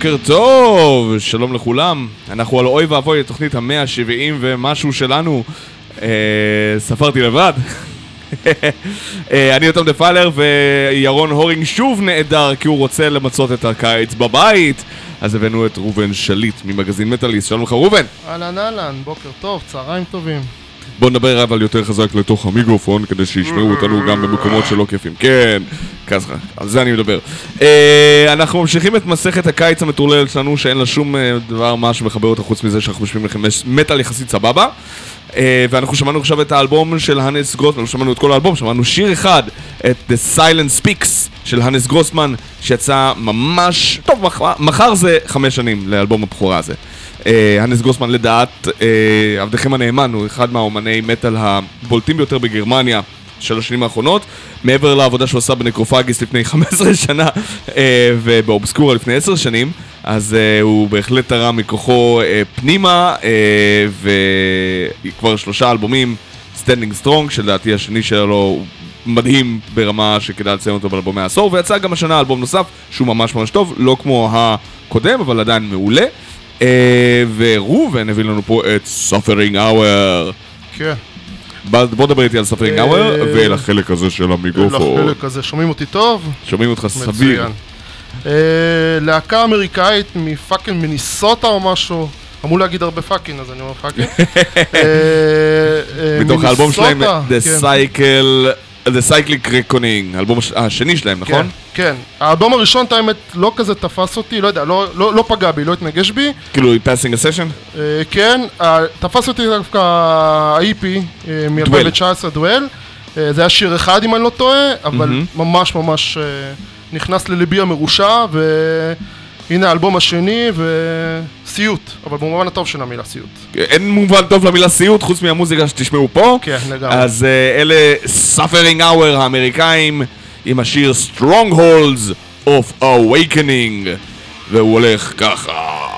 בוקר טוב, שלום לכולם. אנחנו על אוי ואבוי, התוכנית המאה שבעים ומשהו שלנו. אה, ספרתי לבד. אה, אני יותם דפיילר וירון הורינג שוב נעדר כי הוא רוצה למצות את הקיץ בבית. אז הבאנו את ראובן שליט ממגזין מטאליסט. שלום לך ראובן. אהלן אהלן, בוקר טוב, צהריים טובים. בוא נדבר אבל יותר חזק לתוך המיקרופון כדי שישמעו אותנו גם במקומות שלא כיפים. כן, ככה, על זה אני מדבר. אה, אנחנו ממשיכים את מסכת הקיץ המטורללת שלנו שאין לה שום אה, דבר מה שמחבר אותה חוץ מזה שאנחנו משמיעים לכם מטאל יחסית סבבה. אה, ואנחנו שמענו עכשיו את האלבום של הנס גרוסמן, לא שמענו את כל האלבום, שמענו שיר אחד, את The Silent Speaks של הנס גרוסמן, שיצא ממש, טוב, מחר, זה חמש שנים לאלבום הבכורה הזה. הנס גרוסמן לדעת עבדכם הנאמן הוא אחד מהאומני מטאל הבולטים ביותר בגרמניה של השנים האחרונות. מעבר לעבודה שהוא עשה ב Necrophagist לפני 15 שנה אה, ובאובסקורה לפני 10 שנים אז אה, הוא בהחלט תרם מכוחו אה, פנימה וכבר שלושה אלבומים standing strong שלדעתי השני שלו מדהים ברמה שכדאי לציין אותו באלבומי העשור ויצא גם השנה אלבום נוסף שהוא ממש ממש טוב לא כמו הקודם אבל עדיין מעולה. וראובן הביא לנו פה את סופרינג אאואר כן. בוא נדבר איתי על Suffering Hour ולחלק הזה של המיקרופון לחלק הזה, שומעים אותי טוב? שומעים אותך סביר. אה, להקה אמריקאית מפאקינג מניסוטה או משהו. אמור להגיד הרבה fucking, אז אני אומר fucking. אה, אה, מתוך האלבום שלהם, The כן. Cycle, The Cyclic Reckoning, האלבום הש- השני שלהם, נכון? כן, כן. האלבום הראשון, את האמת, לא כזה תפס אותי, לא יודע, לא- לא לא פגע בי, לא התנגש בי. כאילו, Passing a Session? אה, כן, אה, תפס אותי דווקא ה-EP מ-2019, דואל. אה, זה היה שיר אחד אם אני לא טועה, אבל מהמם. ממש ממש אה, נכנס לליבי המרושע, והנה האלבום השני, וסיוט, אבל במובן הטוב של המילה סיוט. אין מובן טוב למילה סיוט חוץ מהמוזיקה שתשמעו פה. כן, לגמרי. אז אה, אלה Suffering Hour האמריקאים עם השיר Strongholds of Awakening והוא הולך ככה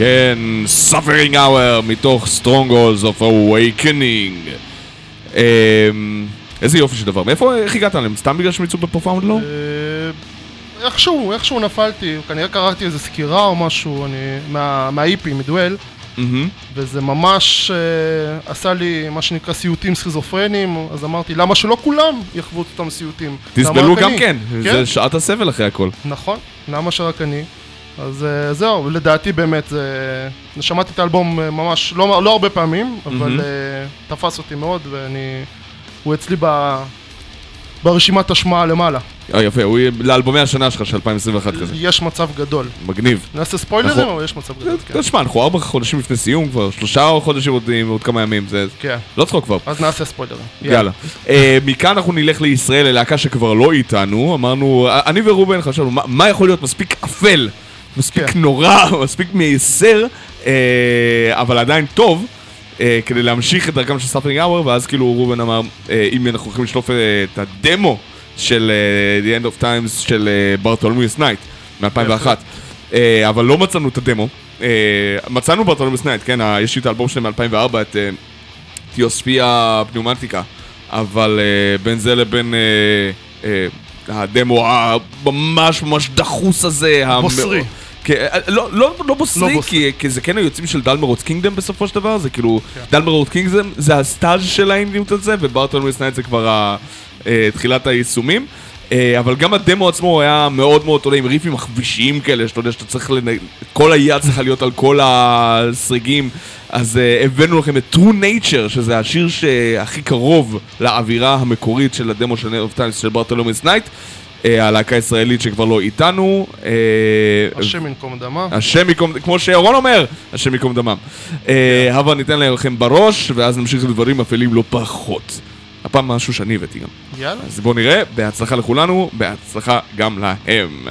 כן, Suffering Hour מתוך Strongholds of Awakening. אמ, איזה יופי של דבר. מאיפה, איך הגעת עליהם? סתם בגלל שהם יצאו בפרופאונד לא? אה, איכשהו, איכשהו נפלתי, כנראה קראתי איזה סקירה או משהו, אני, מה- מהאיפי, מדואל. וזה ממש אה, עשה לי מה שנקרא סיוטים סכיזופרנים, אז אמרתי, למה שלא כולם יחוו את אותם סיוטים? תסבלו גם אני? כן, כן, זה שעת הסבל אחרי הכל. נכון, למה שרק אני? אז אה, זהו, לדעתי באמת, זה... שמעתי את האלבום אה, ממש לא, לא הרבה פעמים, אבל. אה, תפס אותי מאוד, ואני... הוא אצלי ב... ברשימת השמעה למעלה. אה, יפה, הוא יהיה לאלבומי השנה שלך של 2021 כזה. יש מצב גדול. מגניב. נעשה ספוילרים נכון. או יש מצב גדול? כן. תשמע, אנחנו ארבע חודשים לפני סיום כבר, שלושה חודשים עוד עוד כמה ימים, זה כן, לא צחוק כבר. אז נעשה ספוילרים. יאללה. אה, מכאן אנחנו נלך לישראל, ללהקה שכבר לא איתנו. אמרנו, אני ורובן חשבנו, מה- מה יכול להיות מספיק אפל, מספיק כן. נורא, מספיק מייסר, אה, אבל עדיין טוב, אה, כדי להמשיך את דרכם של Suffering Hour, ואז כאילו רובן אמר, אה, אם אנחנו הולכים לשלוף אה, את הדמו של אה, The End of Times של Bartholomeus Night מ-2001, אה, אבל לא מצאנו את הדמו. אה, מצאנו Bartholomeus Night, כן, יש לי את האלבום שלהם מ-2004, את... אה, Theosophia Pneumatica, אבל אה, בין זה לבין אה, אה, הדמו הממש ממש דחוס הזה, המאוד- בוסרי. כן, אה, לא, לא, לא בוסרי, לא בוסרי. כי, כי זה כן היוצאים של Dalmerot's Kingdom בסופו של דבר, זה כאילו, כן. Dalmerot's Kingdom זה הסטאז' של האינדימט הזה, ו Bartholomeus Night זה כבר ה, אה, תחילת היישומים. אה, אבל גם הדמו עצמו היה מאוד מאוד, יודע, עם ריפים מכבישיים כאלה, שאתה יודע שאתה צריך, לנ... כל היד צריכה להיות על כל הסריגים. אז אה, הבאנו לכם את True Nature, שזה השיר שהכי קרוב לאווירה המקורית של הדמו של of Times של Bartholomeus Night. אה, הלהקה הישראלית שכבר לא איתנו. אה, השם ינקום דמה. השם ייקום, כמו שירון אומר, השם ייקום דמם. אה, הבה ניתן לכם בראש, ואז נמשיך לדברים אפלים לא פחות. הפעם משהו שאני הבאתי גם. יאללה. אז בואו נראה, בהצלחה לכולנו, בהצלחה גם להם.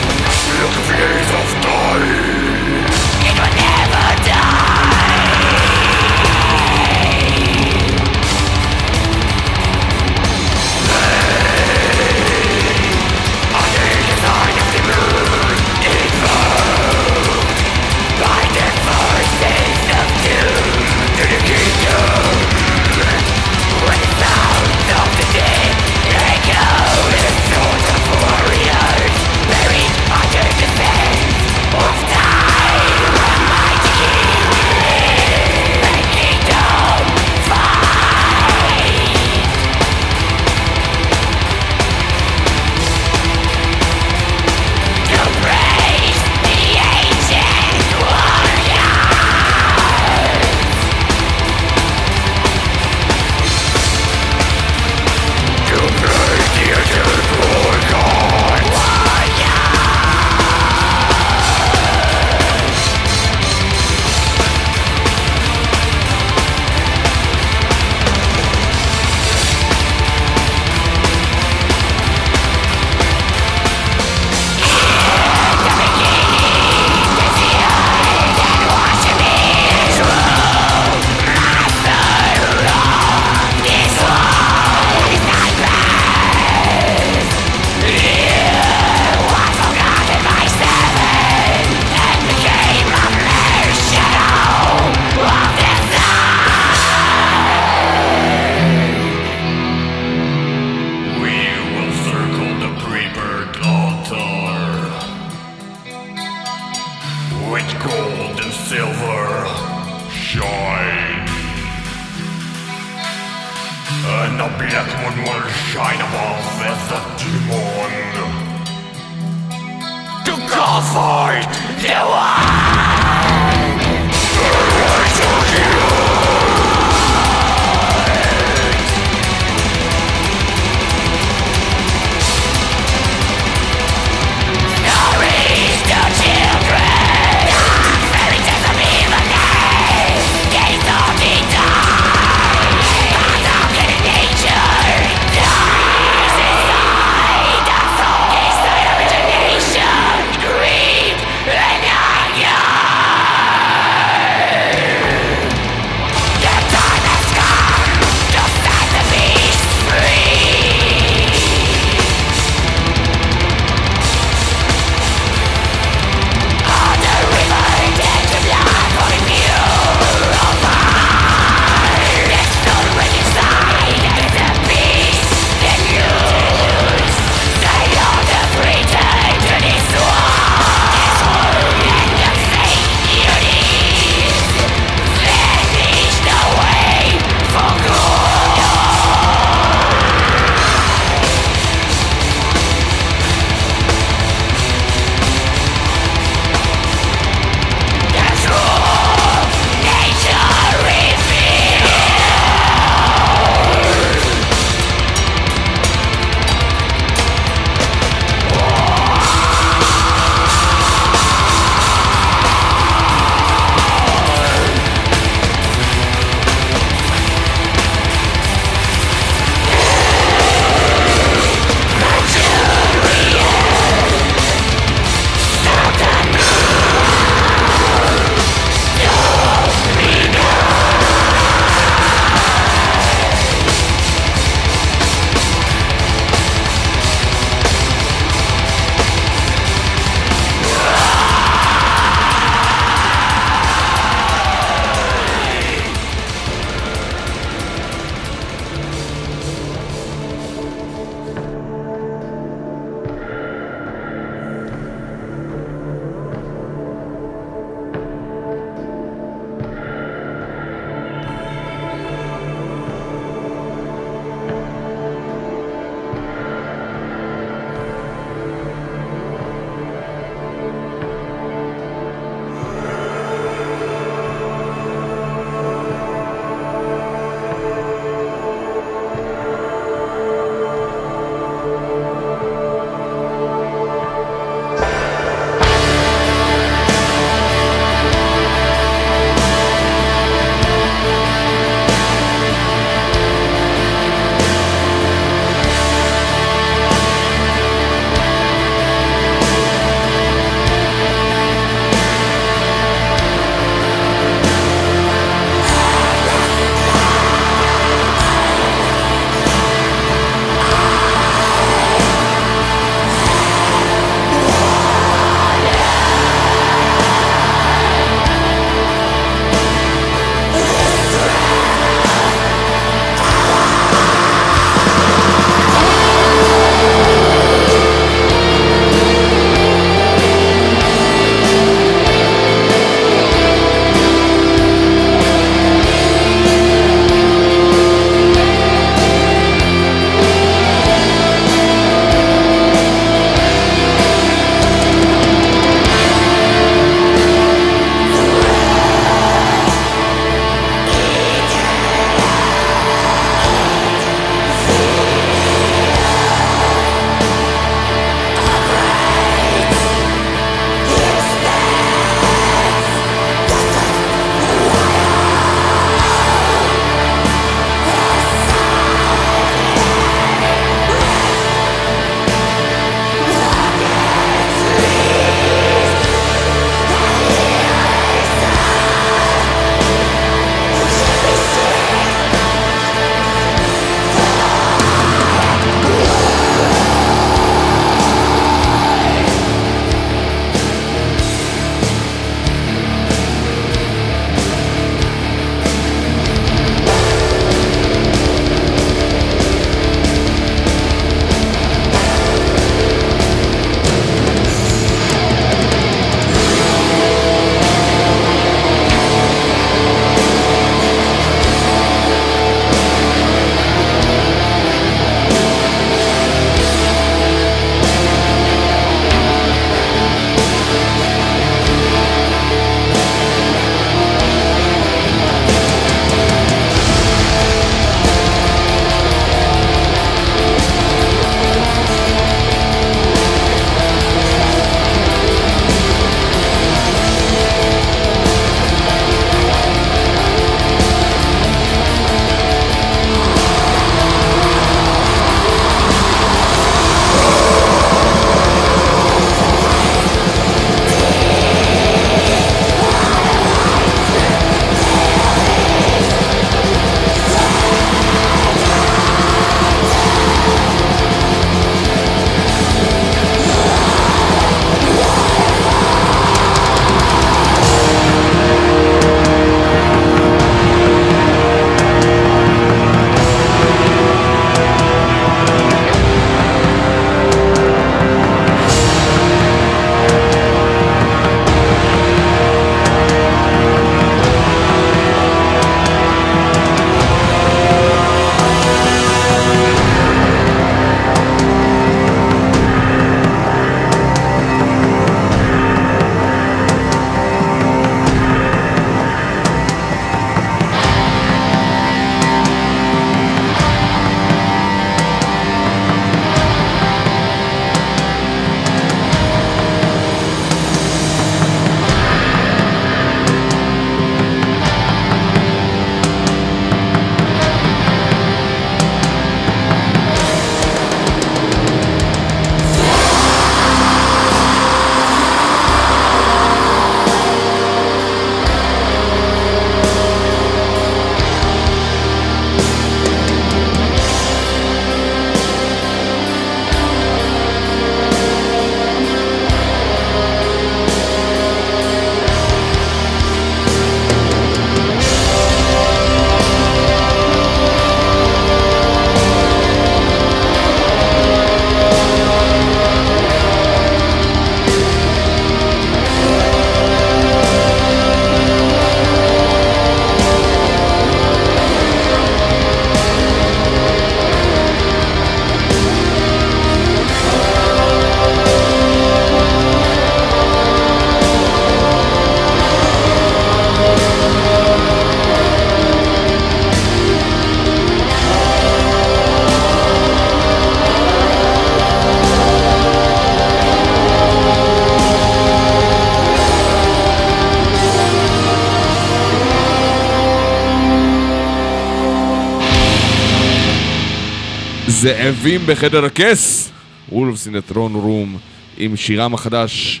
זאבים בחדר הכס, וולפס the throne room, עם שירם החדש,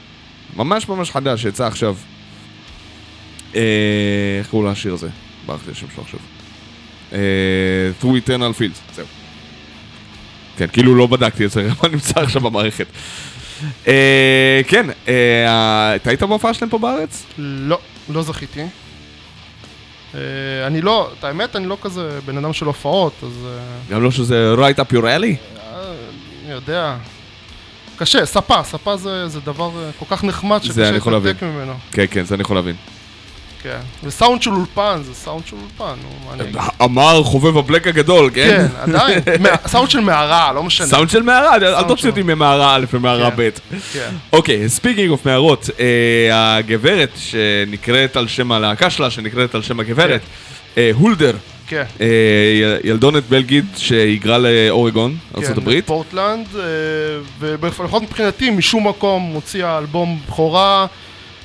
ממש ממש חדש, שיצא עכשיו. אה, איך קוראים לשיר הזה? ברח לי השם שלו עכשיו. אה, Through Eternal Fields, זהו. כן, כאילו לא בדקתי את זה, מה נמצא עכשיו במערכת. אה, כן, אה, אתה היית בהופעה שלהם פה בארץ? לא, לא זכיתי. אה, אני לא, את האמת, אני לא כזה בן אדם של הופעות, אז אה, גם לא שזה right up your alley? אני יודע. קשה, ספה, ספה זה, זה דבר אה, כל כך נחמד שקשה להתנתק ממנו. כן, כן, זה אני יכול להבין. כן. וסאונד של אולפן, זה סאונד של אולפן, נו, מה אני אגיד? אמר חובב ה black הגדול, כן? כן, עדיין. סאונד של מערה, לא משנה. סאונד של מערה, אל סאונד תוציא אותי ממערה א' ומערה כן. ב'. כן. אוקיי, speaking of מערות, אה, הגברת שנקראת על שם הלהקה שלה, שנקראת על שם הגברת, אה, הולדר, כן. אה, ילדונת בלגית שהיגרה לאורגון, ארה"ב. כן, פורטלנד, ולפחות מבחינתי, משום מקום הוציאה אלבום בכורה.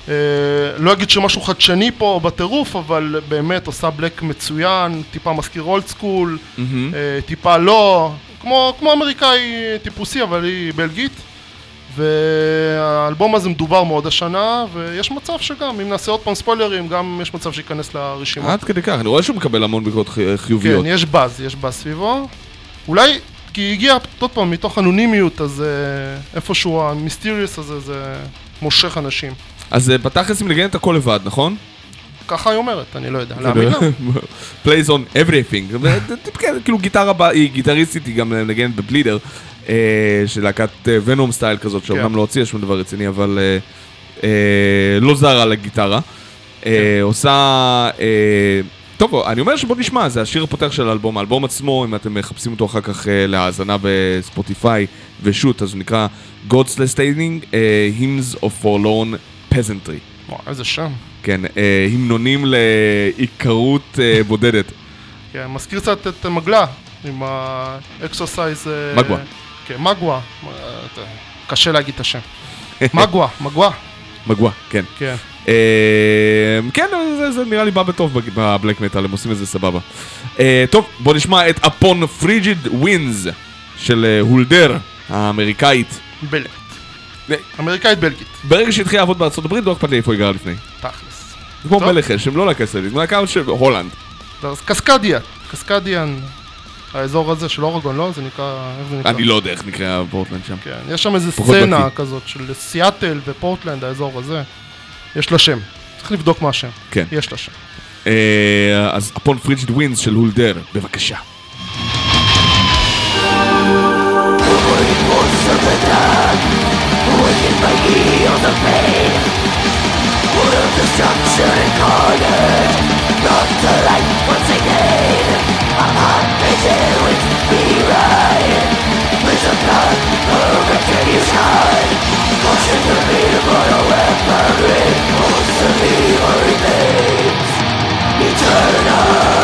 אה, לא אגיד שמשהו חדשני פה בטירוף, אבל באמת עושה בלק מצוין, טיפה מזכיר אולד סקול. אה, טיפה לא, כמו, כמו אמריקאי טיפוסי, אבל היא בלגית. והאלבום הזה מדובר מאוד השנה, ויש מצב שגם, אם נעשה עוד פעם ספוילרים, גם יש מצב שייכנס לרשימה. עד כדי כך, אני רואה שהוא מקבל המון ביקורות חי- חיוביות. כן, יש באז, יש באז סביבו. אולי, כי הגיע עוד פעם מתוך אנונימיות, אז אה, איפשהו המיסטיריוס הזה, זה מושך אנשים. אז אה, בתכלס היא מנגנת הכל לבד, נכון? ככה היא אומרת, אני לא יודע. להאמין לה? plays on everything. כן, כאילו גיטרה, היא גיטריסטית, היא גם מנגנת בבלידר, אה, של להקת ונום סטייל כזאת, שאומנם כן. לא הוציאה שום דבר רציני, אבל אה, אה, לא זרה לגיטרה. כן. אה, עושה... אה, טוב, אני אומר שבוא נשמע, זה השיר הפותח של האלבום. האלבום עצמו, אם אתם מחפשים אותו אחר כך אה, להאזנה בספוטיפיי ושות', אז הוא נקרא Godslastering Hymns of Forlorn Peasantry. וואו, איזה שם. כן, אה, המנונים לאיכרות אה, בודדת. כן, מזכיר קצת את Mgła, עם ה Exercises... אה, Mgła. כן, מגווה. אה, קשה להגיד את השם. מגווה, מגווה. מגווה, כן. כן. אה, כן, זה, זה נראה לי בא בטוב בבלק מטאל, הם עושים את זה סבבה. טוב, בוא נשמע את אפון פריג'יד ווינז של הולדר האמריקאית. בלגית. אמריקאית בלגית. ברגע שהתחיל לעבוד בארצות הברית, לא אכפת לי איפה היא גרה לפני. תכלס. זה כמו מלך אשם, לא להקה ישראלית, להקה של הולנד. קסקדיה, Cascadian, האזור הזה של אורגון, לא? זה נקרא, איך זה נקרא? אני לא יודע איך נקרא פורטלנד שם. כן, יש שם איזה סצנה כזאת של סיאטל ופורטלנד, האזור הזה. יש לה שם. צריך לבדוק מה השם. כן. יש לה שם. אה, אז Upon Frigid Winds של Hulder, בבקשה. Serpentine Waking by aeons of pain Wood of destruction incarnate Brought to life once again I'm hot painted with feline Please apply for retribution Caution to be the mortal weapon Repulse of me or remains Eternal!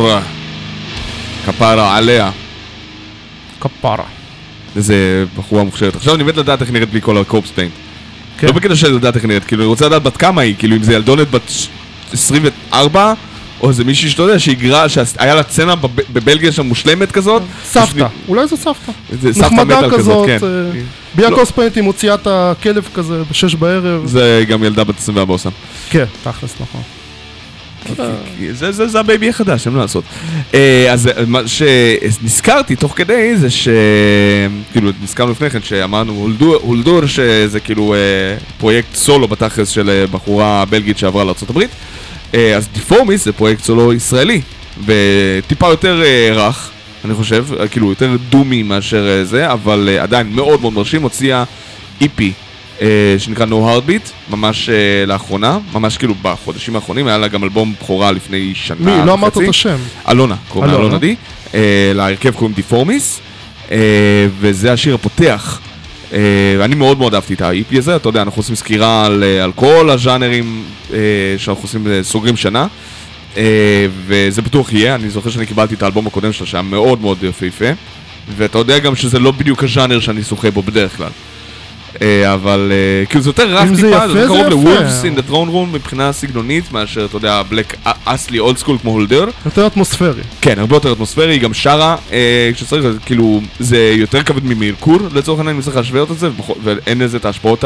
Hulder, כפרה עליה. כפרה. איזה בחורה מוכשרת. עכשיו אני מת לדעת איך נראית בלי כל ה corpse paint. כן. לא בקטע של לדעת איך נראית, כאילו אני רוצה לדעת בת כמה היא, כאילו אם זה ילדונת בת ש- 24, או איזה מישהי שאתה יודע שהיגרה, שהיה לה סצנה בב- בבלגיה שם מושלמת כזאת. סבתא, אולי זו סבתא. זה סבתא מטאל כזאת, כן. אה, בלי לא. ה corpse paint היא מוציאה את הכלב כזה בשש בערב. זה גם ילדה בת 24 עושה. כן, תכלס, נכון. זה, זה, זה ה baby החדש, אין מה לעשות. אה, אז אה, מה שנזכרתי תוך כדי זה ש... כאילו, נזכרנו לפני כן שאמרנו Hulder, Hulder שזה כאילו אה, פרויקט סולו בתכלס של אה, בחורה בלגית שעברה לארה"ב. אה, אז Deformis זה פרויקט סולו ישראלי, וטיפה יותר אה, רך, אני חושב, אה, כאילו יותר doomy מאשר אה, זה, אבל אה, עדיין מאוד מאוד מרשים, הוציאה איפי. אה, שנקרא No Heartbeat, ממש אה, לאחרונה, ממש כאילו בחודשים האחרונים, היה לה גם אלבום בכורה לפני שנה מי? לא אמרת וחצי. את השם. אלונה, קוראים לה אלונה. די. אה, להרכב קוראים דיפורמיס, וזה השיר הפותח. אה, אני מאוד מאוד אהבתי את ה-EP הזה, אתה יודע, אנחנו עושים סקירה על, על כל הז'אנרים אה, שאנחנו עושים, סוגרים שנה. אה, וזה בטוח יהיה, אני זוכר שאני קיבלתי את האלבום הקודם שלה שהיה מאוד מאוד יפהפה ואתה יודע גם שזה לא בדיוק הז'אנר שאני שוחה בו בדרך כלל אבל אה, כאילו זה יותר זה טיפה, יפה, זה יותר קרוב. ל-Wolves in the Throne Room מבחינה סגנונית מאשר אתה יודע בלק אסלי אולד סקול כמו הולדר יותר אטמוספרי. כן, הרבה יותר אטמוספרי, היא גם שרה אה, כשצריך, כאילו, זה יותר כבד ממרקור לצורך העניין, אם צריך להשוות את זה, ואין לזה את ההשפעות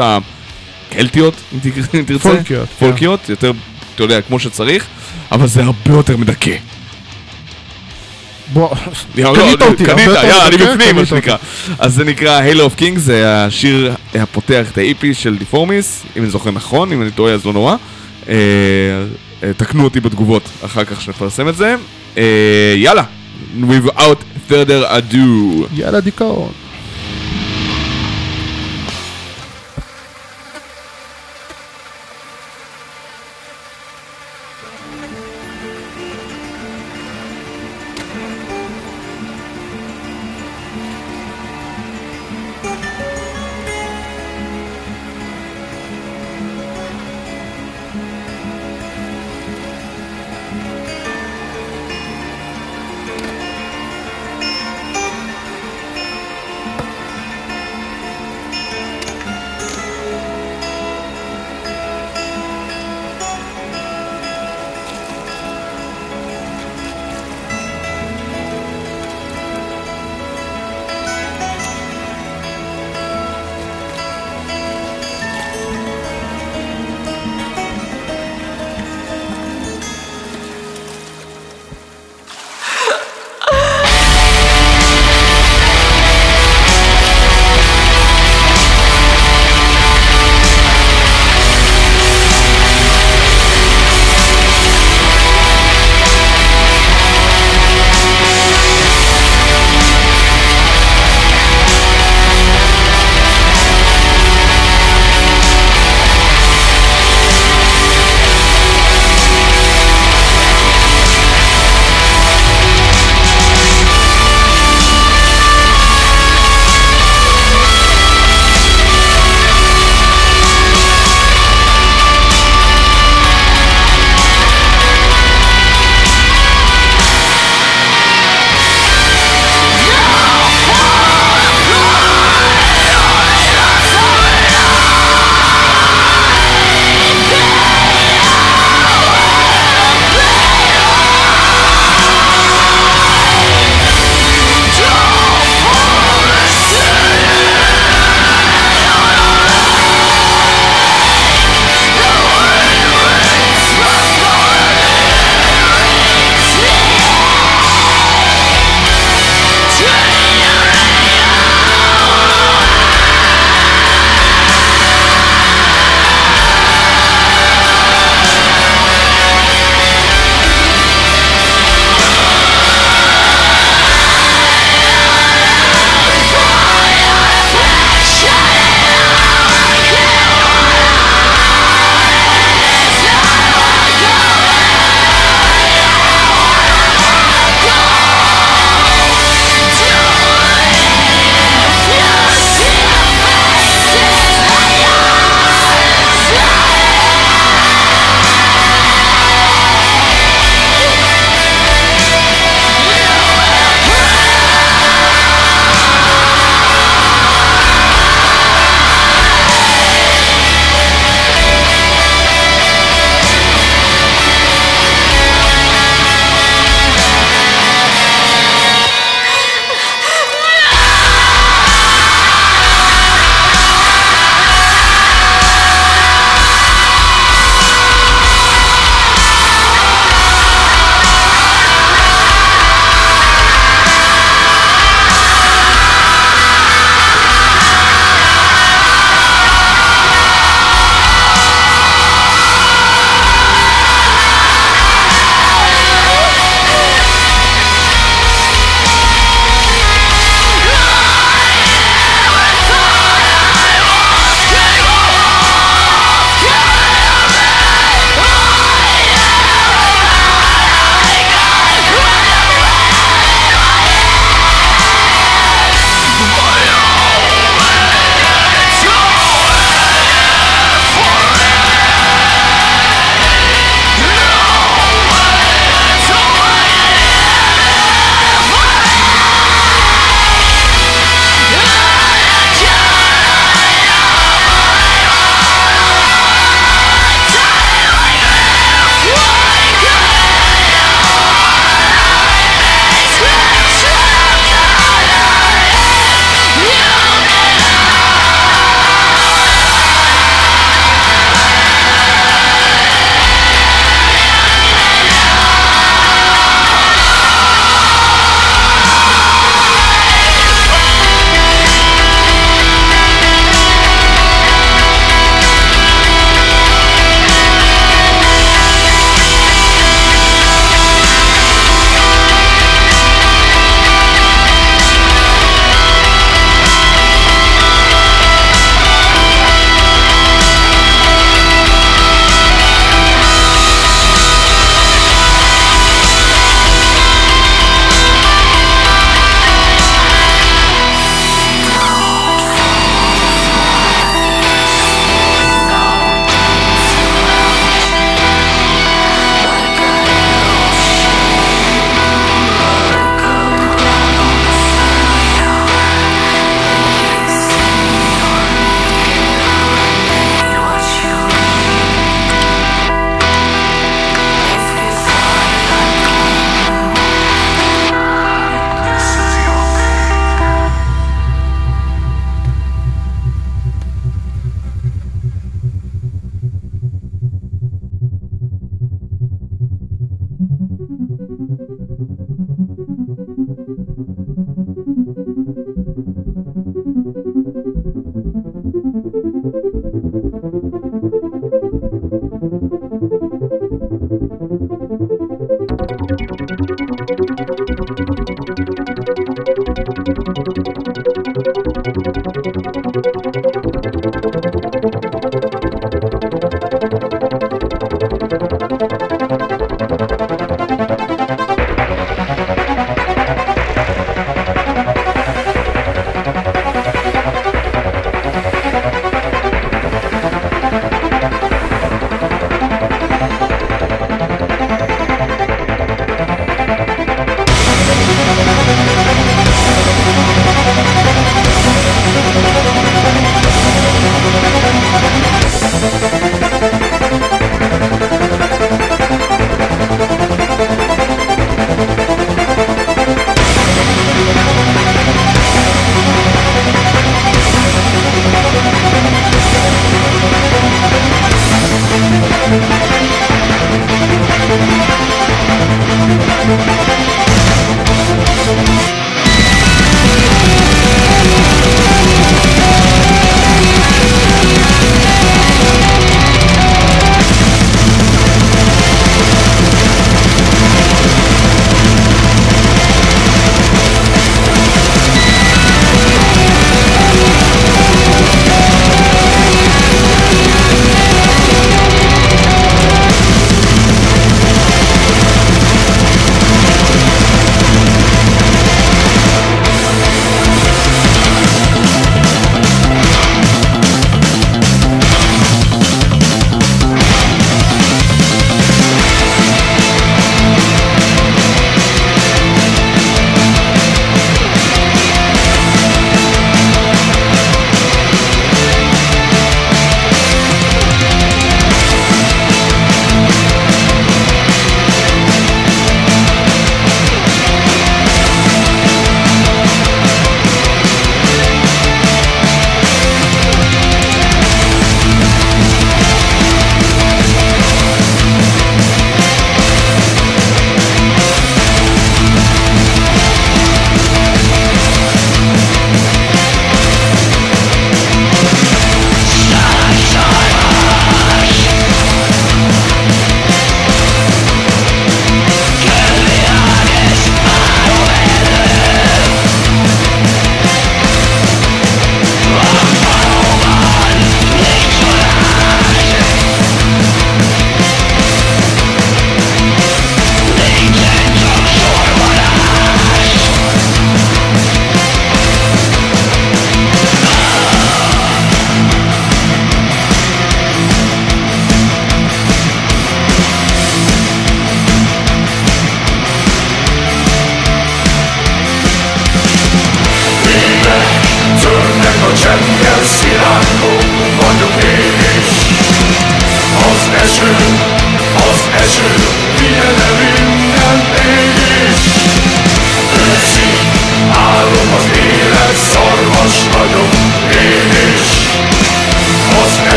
הקלטיות, אם תרצה. פולקיות, כן. פולקיות, יותר, אתה יודע, כמו שצריך, אבל זה הרבה יותר מדכא. בוא, קנית אותי, קנית, יאללה, אני בפנים, מה. שנקרא. אז זה נקרא Halo of Kings, זה השיר הפותח את ה-EP של דיפורמיס, אם אני זוכר נכון, אם אני טועה אז לא נורא. אה, אה, תקנו אותי בתגובות אחר כך שנפרסם את זה. אה, יאללה, without further ado. יאללה דיכאון.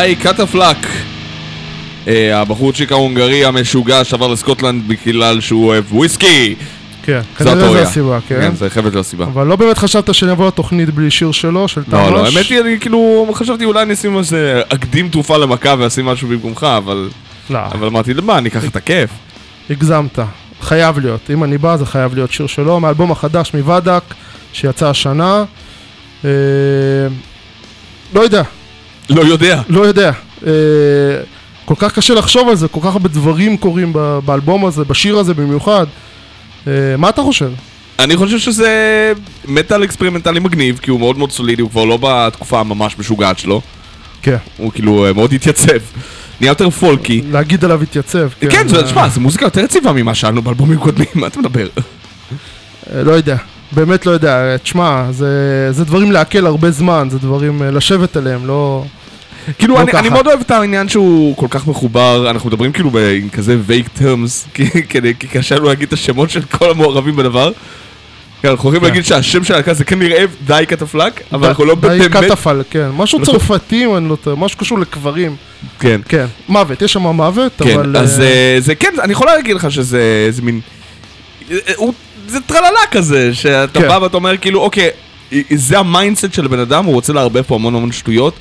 די קטפלק. אה, הבחורצ'יק ההונגרי המשוגע שעבר לסקוטלנד בגלל שהוא אוהב וויסקי. כן, כנראה. זו הסיבה, כן. כן, זה חייבת להיות סיבה. אבל לא באמת חשבת שאני אבוא לתוכנית בלי שיר שלו, של תמ"ש? לא, לא, האמת היא, אני כאילו, חשבתי אולי אני אשים איזה, אקדים תרופה למכה ואשים משהו במקומך, אבל... לא, אבל אמרתי, למה, אני אקח את הכיף. הגזמת. חייב להיות. אם אני בא, זה חייב להיות שיר שלו, מהאלבום החדש מוואדק, שיצא השנה. אה, לא יודע, לא יודע. לא יודע. אה, כל כך קשה לחשוב על זה, כל כך הרבה דברים קורים באלבום הזה, בשיר הזה במיוחד. אה, מה אתה חושב? אני חושב שזה מטאל אקספרימנטלי מגניב, כי הוא מאוד מאוד סולידי, הוא כבר לא בתקופה הממש משוגעת שלו. כן, הוא כאילו אה, מאוד התייצב. נהיה יותר פולקי. להגיד עליו התייצב. כן, זה, אה, תשמע, זו מוזיקה יותר יציבה ממה שהיה באלבומים קודמים, מה אתה מדבר? אה, לא יודע, באמת לא יודע. אה, תשמע, זה, זה דברים לעכל הרבה זמן, זה דברים אה, לשבת עליהם, לא... כאילו, לא אני, אני. מאוד אוהב את העניין שהוא כל כך מחובר, אנחנו מדברים כאילו עם כזה vague terms, כי, כי קשה לנו להגיד את השמות של כל המעורבים בדבר. כן, אנחנו יכולים כן. להגיד שהשם של הלהקה זה כנראה די קטפלק, אבל אנחנו לא די באמת... קטפל, כן. משהו לא. צרפתי, אם אני לא טועה, משהו קשור לקברים. כן. כן, מוות, יש שם מוות, כן, אבל... אז אה, אה, זה כן, אני יכול להגיד לך שזה זה מין... זה טרללה כזה, שאתה כן. בא ואתה אומר כאילו, אוקיי, זה ה mindset של הבן אדם, הוא רוצה לערבב פה המון המון שטויות.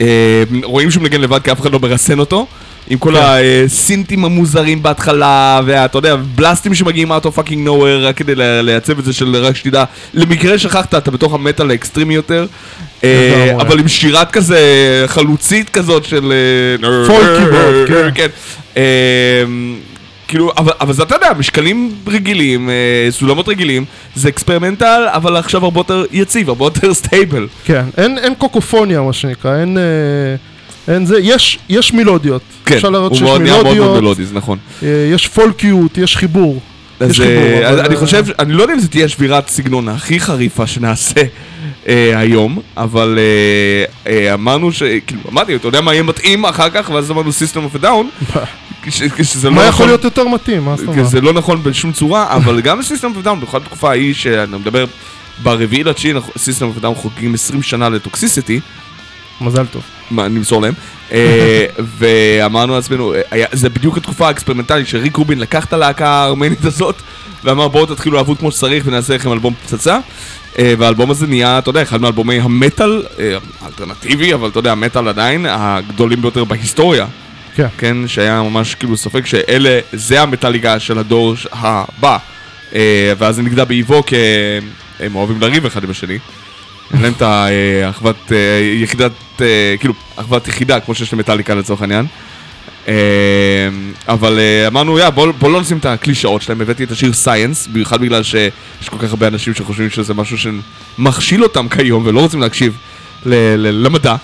אה, רואים שהוא מנגן לבד כי אף אחד לא מרסן אותו. עם כל כן. הסינטים המוזרים בהתחלה, ואתה יודע, בלאסטים שמגיעים out of fucking nowhere רק כדי לייצב את זה של רק שתדע, למקרה שכחת, אתה בתוך המטאל האקסטרימי יותר, אה. אבל עם שירת כזה חלוצית כזאת של... אה, פולקי מאוד, כן. אה, כאילו, אבל, אבל זה אתה יודע, משקלים רגילים, אה, סולמות רגילים, זה אקספרימנטל, אבל עכשיו הרבה יותר יציב, הרבה יותר stable. כן, אין, אין קקופוניה מה שנקרא, אין, אה, אין זה, יש, יש מלודיות. כן, אפשר להראות הוא שיש מאוד נהיה מאוד מאוד מלודיות, מלודי, זה נכון. אה, יש פולקיות, יש חיבור. אז יש אה, חיבור, אז אבל, אני אה, חושב, אני לא יודע אם זו תהיה שבירת סגנון הכי חריפה שנעשה אה, היום, אבל אה, אה, אמרנו ש... כאילו, אמרתי, אתה יודע מה יהיה מתאים אחר כך, ואז אמרנו System of a Down, כשזה לא מה יכול נכון- להיות יותר מתאים? מה זאת אומרת? זה לא נכון בשום צורה, אבל גם System of a Down, במיוחד בתקופה ההיא שאני מדבר ברביעי לתשיעי, System of a Down חוגגים 20 שנה ל Toxicity, מזל טוב. מה, נמסור להם, אה, ואמרנו לעצמנו, אה, זה בדיוק התקופה האקספרימנטלית שריק רובין לקח את הלהקה הארמנית הזאת, ואמר בואו תתחילו לעבוד כמו שצריך ונעשה לכם אלבום פצצה. אה, והאלבום הזה נהיה, אתה יודע, אחד מאלבומי המטאל, האלטרנטיבי, אבל אתה יודע, המטאל עדיין, הגדולים ביותר בהיסטוריה. כן. כן, שהיה ממש כאילו ספק שאלה, זה המטאליקה של הדור הבא. אה, ואז זה נגדע באיבו כי הם אוהבים לריב אחד עם השני. אין להם את האחוות אה, יחידת, אה, כאילו, אחוות יחידה כמו שיש למטאליקה לצורך העניין. אבל אמרנו, יא, בוא, בוא לא נשים את הקלישאות שלהם, הבאתי את השיר סייאנס, במיוחד בגלל שיש כל כך הרבה אנשים שחושבים שזה משהו שמכשיל אותם כיום ולא רוצים להקשיב למדע,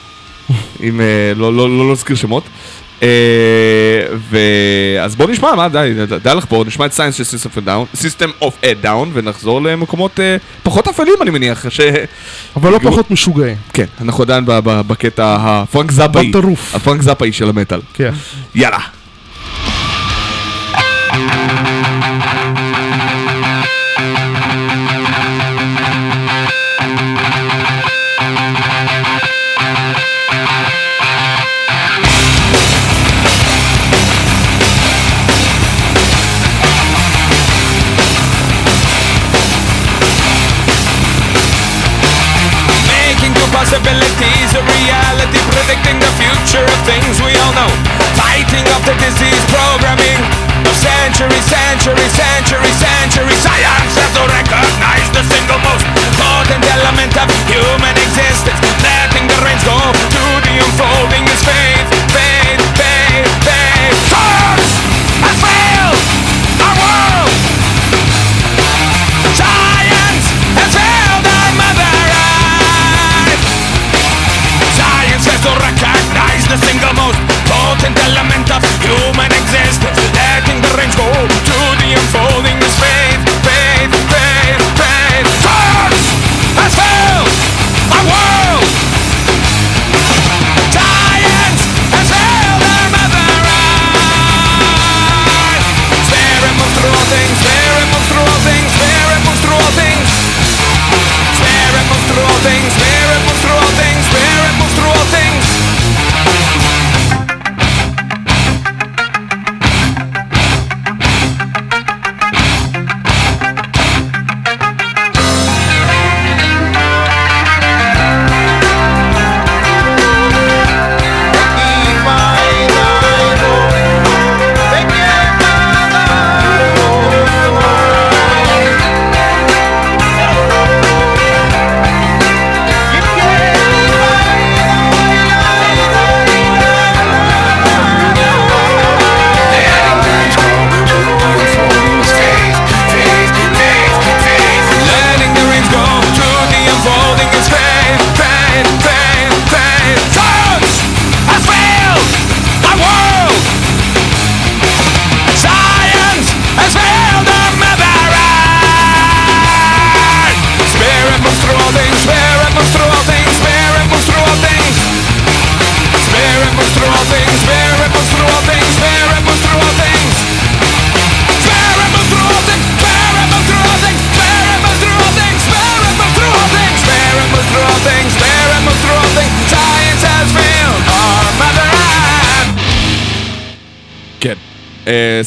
אם לא, לא, לא להזכיר שמות. אה. אז בוא נשמע, מה, די, די, לך פה, נשמע את סיינס של a Down, System of a Down, ונחזור למקומות אה, פחות אפלים, אני מניח, ש... אבל לא פחות משוגעים. כן, אנחנו עדיין בקטע הפרנק זאפאי, בטירוף. הפרנק זאפאי של המטאל. כן. יאללה. The disease programming of centuries, centuries, centuries, centuries. Science has to recognize the single most potent element of human existence. Letting the reins go to the unfolding is faith, faith, exist.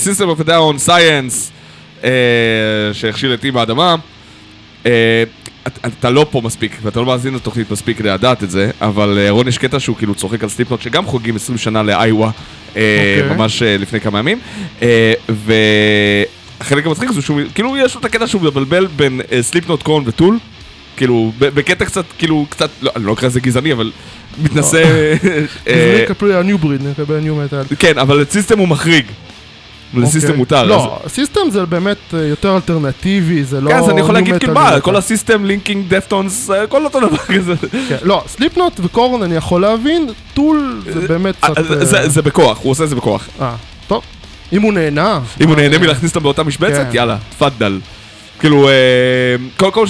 System of a Down, Science, אה, שהכשיל את אימא האדמה. אה, אתה- לא פה מספיק, ואתה לא מאזין לתוכנית מספיק כדי לדעת את זה, אבל אה, רון יש קטע שהוא כאילו צוחק על סליפנוט, שגם חוגגים 20 שנה לאיווה, אה, אוקיי. ממש אה, לפני כמה ימים. אה, והחלק המצחיק זה שהוא, כאילו יש לו את הקטע שהוא מבלבל בין אה, סליפנוט, קורן וטול. כאילו, בקטע קצת, כאילו, קצת, לא, אני לא אקרא לזה גזעני, אבל מתנשא... אה, זה נקבל ה new breed, נקבל ה nu metal. כן, אבל את System הוא מחריג. ל System אוקיי. מותר. לא, System זה באמת אה, יותר אלטרנטיבי, זה לא... כן, אז אני יכול להגיד כאילו מה, כל. ה System, Linkin, Deftones, הכל אותו דבר כזה. כן, לא, Slipknot ו Korn אני יכול להבין, Tool זה באמת קצת... אה, אה, זה- זה בכוח, הוא עושה את זה בכוח. אה, טוב. אם הוא נהנה. אם הוא אה, נהנה מלהכניס אותם באותה משבצת, כן. יאללה, תפאדל. כאילו, אה, כל כל,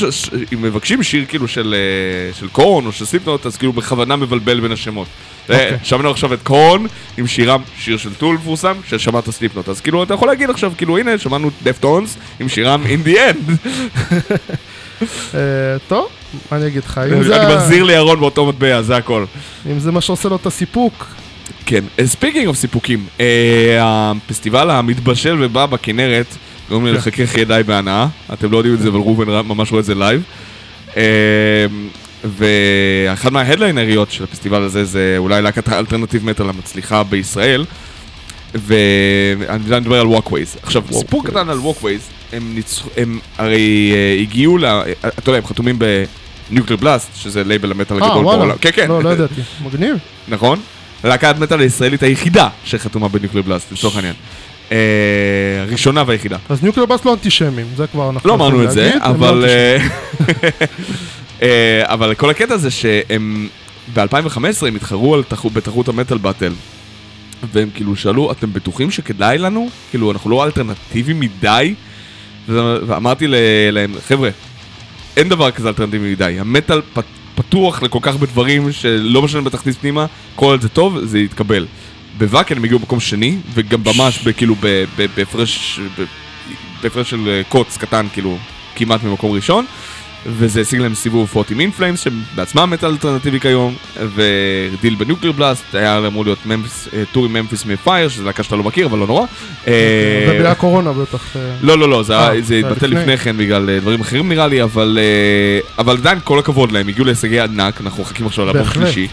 אם מבקשים שיר כאילו של אה, של Korn או של Slipknot, אז כאילו בכוונה מבלבל בין השמות. אה, אוקיי. שמענו עכשיו את Korn עם שירם, שיר של Tool מפורסם, ששמעת Slipknot. אז כאילו, אתה יכול להגיד עכשיו, כאילו, הנה, שמענו Deftones עם שירם In the End. טוב, מה אני אגיד לך, אני מחזיר לירון באותו מטבע, זה הכל. אם זה מה שעושה לו את הסיפוק, כן, speaking of סיפוקים, הפסטיבל המתבשל ובא בכנרת, גורם לי. לחכך ידיי בהנאה, אתם לא יודעים את זה, אבל ראובן ממש רואה את זה live. אה, ואחת מההדליינריות של הפסטיבל הזה זה אולי להקת ה alternative metal המצליחה בישראל, ואני מדבר על Walkways. עכשיו, סיפור קטן על Walkways, הם ניצחו, הם הרי אה, הגיעו ל... אה, אתה יודע, הם חתומים ב Nuclear Blast, שזה לייבל המטאל אה הגדול וואלה, בעולם. כן, כן. לא, לא ידעתי, מגניב, נכון? להקת מטאל הישראלית היחידה שחתומה ב Nuclear Blast, לצורך העניין. הראשונה והיחידה. אז ניוקלר באס לא אנטישמים, זה כבר אנחנו לא אמרנו את זה, לא אבל... אה, אה, אבל כל הקטע זה שהם ב-2015 הם התחרו בתחרות המטאל באטל. והם כאילו שאלו, אתם בטוחים שכדאי לנו? כאילו, אנחנו לא אלטרנטיביים מדי? ואמרתי להם, חבר'ה, אין דבר כזה אלטרנטיבי מדי. המטאל פתוח לכל כך הרבה דברים שלא משנה בתכניס פנימה, כל זה טוב, זה יתקבל. ב Wacken הם הגיעו במקום שני, וגם ממש כאילו בהפרש של אה, קוץ קטן, כאילו, כמעט ממקום ראשון. וזה השיג להם סיבוב הופעות עם In Flames, שהם בעצמם מטאל אלטרנטיבי כיום, ודיל ב Nuclear Blast, היה אמור להיות אה, tour עם Memphis May Fire, שזו להקה שאתה לא מכיר, אבל לא נורא. אה, ובגלל הקורונה בטח. אה, לא, לא, לא, זה, זה זה התבטל לפני. כן בגלל דברים אחרים נראה לי, אבל, עדיין כל הכבוד להם, הגיעו להישגי ענק, אנחנו מחכים עכשיו לאלבום בהחלט, שלישי.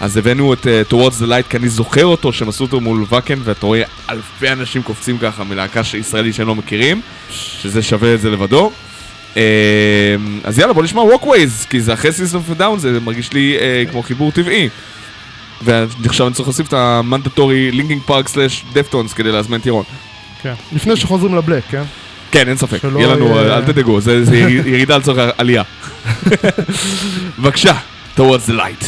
אז הבאנו את Towards the Light, כי אני זוכר אותו, שהם עשו אותו מול Wacken, ואתה רואה אלפי אנשים קופצים ככה מלהקה ישראלית שהם לא מכירים, שזה שווה את זה לבדו. אה, אז יאללה, בוא נשמע Walkways, כי זה אחרי of a Down, זה מרגיש לי אה, כמו חיבור טבעי. ועכשיו אני צריך להוסיף את ה mandatory Linkin Park slash Deftones כדי להזמין את ירון. כן. לפני שחוזרים ל black, כן? כן, אין ספק, יהיה לנו, יהיה- אל תדאגו, זה זה יר- ירידה לצורך עלייה. בבקשה, Towards the Light.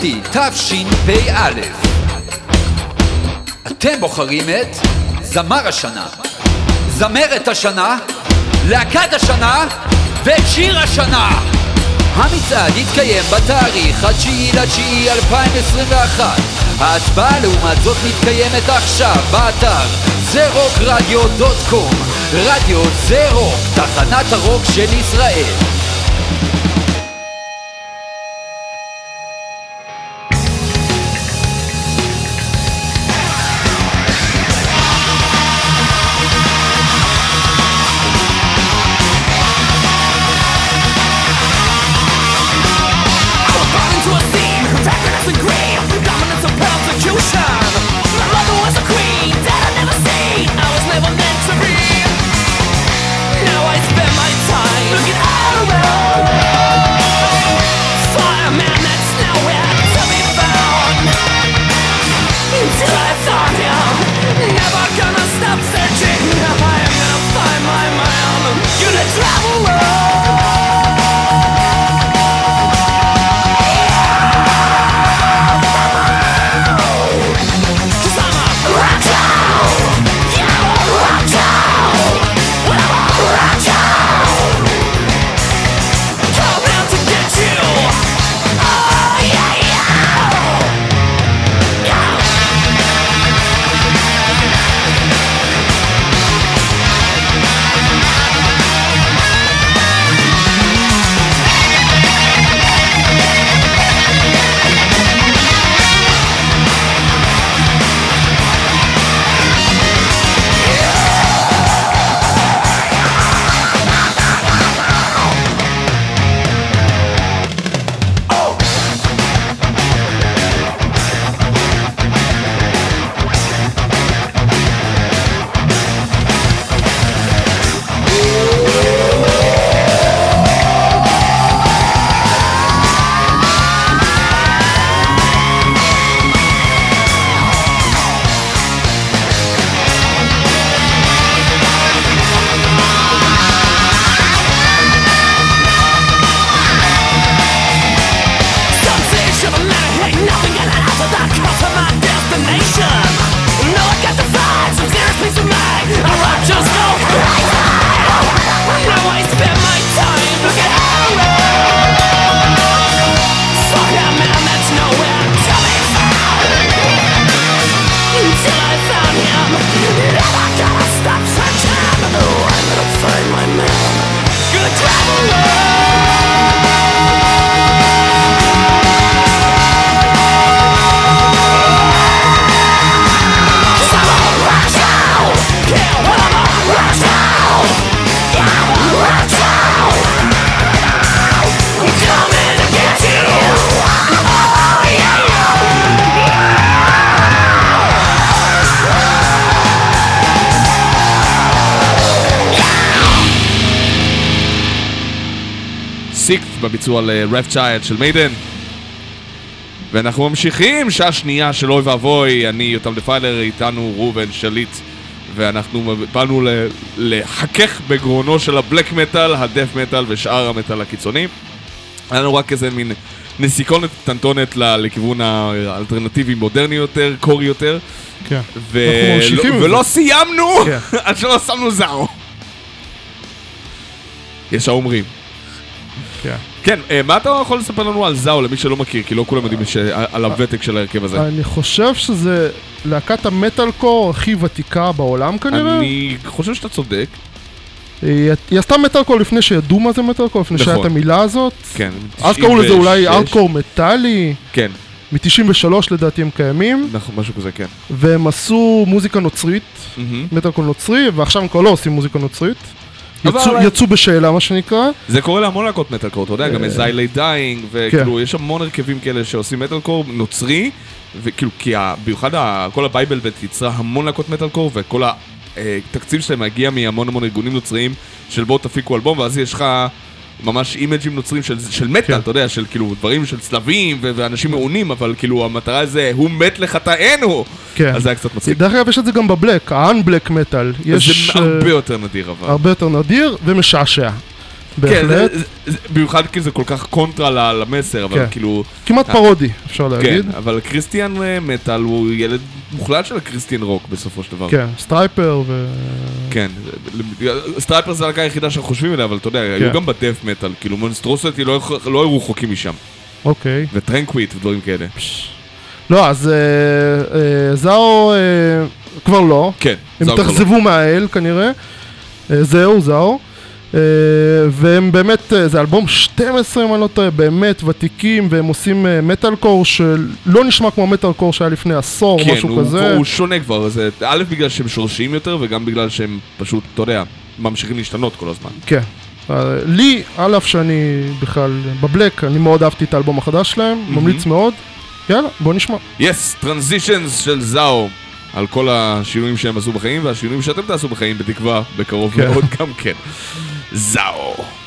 השנתי תשפ"א. אתם בוחרים את זמר השנה, זמרת השנה, להקת השנה ואת שיר השנה. המצעד יתקיים בתאריך התשיעי לתשיעי 2021 ההצבעה לעומת זאת מתקיימת עכשיו באתר זרוקרדיו.קום רדיו זה רוק, תחנת הרוק של ישראל בביצוע ל-Rap Child של מיידן. ואנחנו ממשיכים, שעה שנייה של אוי ואבוי, אני יותם דפיילר, איתנו ראובן שליט, ואנחנו באנו לחכך בגרונו של הבלק מטאל, הדף מטאל ושאר המטאל הקיצוני. היה לנו רק איזה מין נסיקונת קטנטונת לכיוון האלטרנטיבי מודרני יותר, קורי יותר, כן. ו- ולא זה. סיימנו כן. עד שלא שמנו זאו. יש האומרים. כן. כן, אה, מה אתה יכול לספר לנו על זאו למי שלא מכיר? כי לא כולם יודעים על הוותק של ההרכב הזה. אני חושב שזה להקת המטאל קור הכי ותיקה בעולם כנראה. אני חושב שאתה צודק. היא היא עשתה מטאל קור לפני שידעו מה זה מטאל קור, לפני שהיה את נכון. המילה הזאת. כן. אז קראו לזה אולי 96. ארדקור מטאלי, כן, מ-93 לדעתי הם קיימים, נכון, משהו כזה, כן. והם עשו מוזיקה נוצרית. מטאל קור נוצרי, ועכשיו הם כבר לא עושים מוזיקה נוצרית. אבל- יצאו- יצאו בשאלה מה שנקרא. זה קורה להמון להקות מטאלקור, אתה יודע, גם As I Lay Dying, וכאילו, יש המון הרכבים כאלה שעושים מטאלקור נוצרי, וכאילו, כי במיוחד כל ה Bible Belt יצרה המון להקות מטאלקור, וכל התקציב שלהם מגיע מהמון המון ארגונים נוצריים של בואו תפיקו אלבום, ואז יש לך ממש אימג'ים נוצרים של, של מטאל, כן. אתה יודע, של כאילו דברים של צלבים ו- ואנשים מעונים, אבל כאילו המטרה זה, הוא מת לחטאינו! כן. אז זה היה קצת מצחיק. דרך אגב יש את זה גם ב black metal. יש זה הרבה אה, יותר נדיר אבל. הרבה יותר נדיר ומשעשע. בהחלט. כן, זה- זה- במיוחד כי זה כל כך קונטרה למסר, אבל כן. כאילו... כמעט אה, פרודי, אפשר כן, להגיד. אבל Christian אה, מטאל הוא ילד מוחלט של ה Christian rock בסופו של דבר. כן, Stryper ו... כן, Stryper זה הלהקה היחידה שאנחנו חושבים עליה, אבל אתה יודע, היו כן. גם ב death metal, כאילו Monstrosity לא לא היו רחוקים משם, אוקיי. וטרנקוויט ודברים כאלה. לא, אז אה, אה, זאו אה, כבר לא. כן, הם זהו כבר לא. התאכזבו מהאל כנראה. אה, זהו, זהו. אה, והם באמת, אה, זה אלבום 12 אם אני לא טועה, באמת ותיקים, והם עושים אה, מטאל קור שלא נשמע כמו מטאל קור שהיה לפני עשור, כן, משהו הוא- כזה. הוא שונה כבר, זה א' בגלל שהם שורשיים יותר, וגם בגלל שהם פשוט, אתה יודע, ממשיכים להשתנות כל הזמן. כן. לי, על אף שאני בכלל בבלק, אני מאוד אהבתי את האלבום החדש שלהם, ממליץ מאוד. יאללה, בוא נשמע. יס, טרנזישנס של זאו, על כל השינויים שהם עשו בחיים, והשינויים שאתם תעשו בחיים, בתקווה, בקרוב כן. מאוד גם כן. זאו.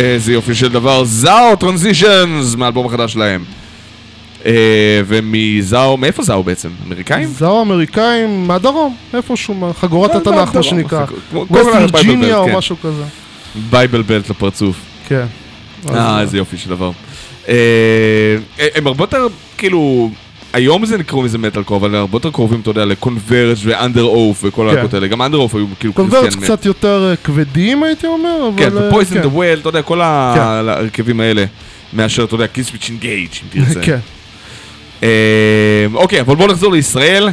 איזה יופי של דבר, Zao Transitions מהאלבום החדש שלהם. אה, ומ Zao, מאיפה Zao בעצם? אמריקאים? זהו אמריקאים מהדרום, איפשהו, מחגורת כן, התנ"ך מה שנקרא. ווסט וירג'יניה או כן. משהו כזה. Bible Belt לפרצוף. כן. אה, איזה יופי של דבר. אה, הם הרבה יותר, כאילו, היום זה נקראו מזה מטאל קור, אבל הרבה יותר קרובים, אתה יודע, ל Converge ו Underoath וכל כן. הלהקות האלה. גם Underoath היו כאילו Christian קצת יותר אה, כבדים הייתי אומר, אבל... כן, אה, ו Poison כן. the Well, אתה יודע, כל ההרכבים האלה. מאשר, אתה יודע, Killswitch Engage, אם תרצה. כן. אה, אוקיי, אבל בואו נחזור לישראל.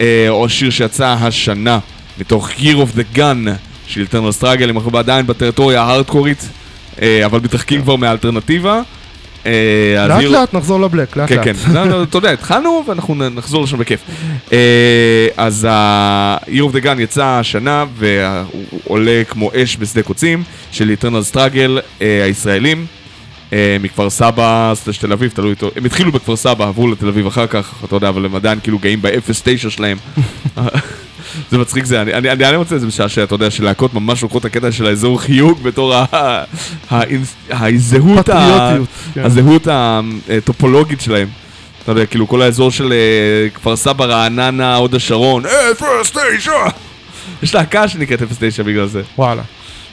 אה, או שיר שיצא השנה מתוך Year of the Gun של Eternal Struggle, אנחנו עדיין בטריטוריה ההארדקורית, אה, אבל מתרחקים כבר מהאלטרנטיבה. אה, לאט לאט נחזור ל black, לאט כן, לאט. כן, לא, אתה יודע, התחלנו ואנחנו נחזור לשם בכיף. אה, אז ה-Year of the Gun יצא השנה והוא עולה כמו אש בשדה קוצים של Eternal Struggle אה, הישראלים. אה, מכפר סבא, סלש תל אביב, תלוי איתו, הם התחילו בכפר סבא, עברו לתל אביב אחר כך, אתה יודע, אבל הם עדיין כאילו גאים ב-0-9 שלהם. זה מצחיק זה, אני, אני, אני עדיין מוצא את זה משעשע, אתה יודע, שלהקות ממש לוקחות את הקטע של האזור חיוג בתור הזהות, כן. הזהות הטופולוגית שלהם. אתה יודע, כאילו כל האזור של אה, כפר סבא, רעננה, הוד השרון, 0-9! יש להקה שנקראת 0-9 בגלל זה. וואלה.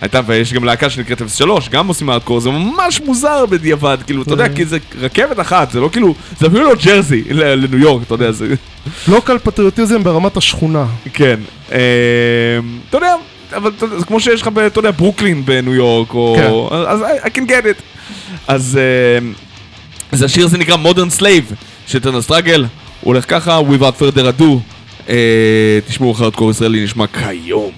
הייתה, ויש גם להקה שנקראת 03, גם עושים הארדקור, זה ממש מוזר בדיעבד, כאילו, אתה יודע, כי זה רכבת אחת, זה לא כאילו, זה אפילו לא ג'רזי לניו יורק, אתה יודע, זה... לוקל פטריוטיזם ברמת השכונה. כן. אה, אתה יודע, אבל זה כמו שיש לך, אתה יודע, ברוקלין בניו יורק, או... אז I- can get it. אז אה, אז השיר הזה נקרא Modern Slave, של טרנל סטראגל, הוא הולך ככה, Without further ado, אה, תשמעו אחר קור ישראלי נשמע כיום.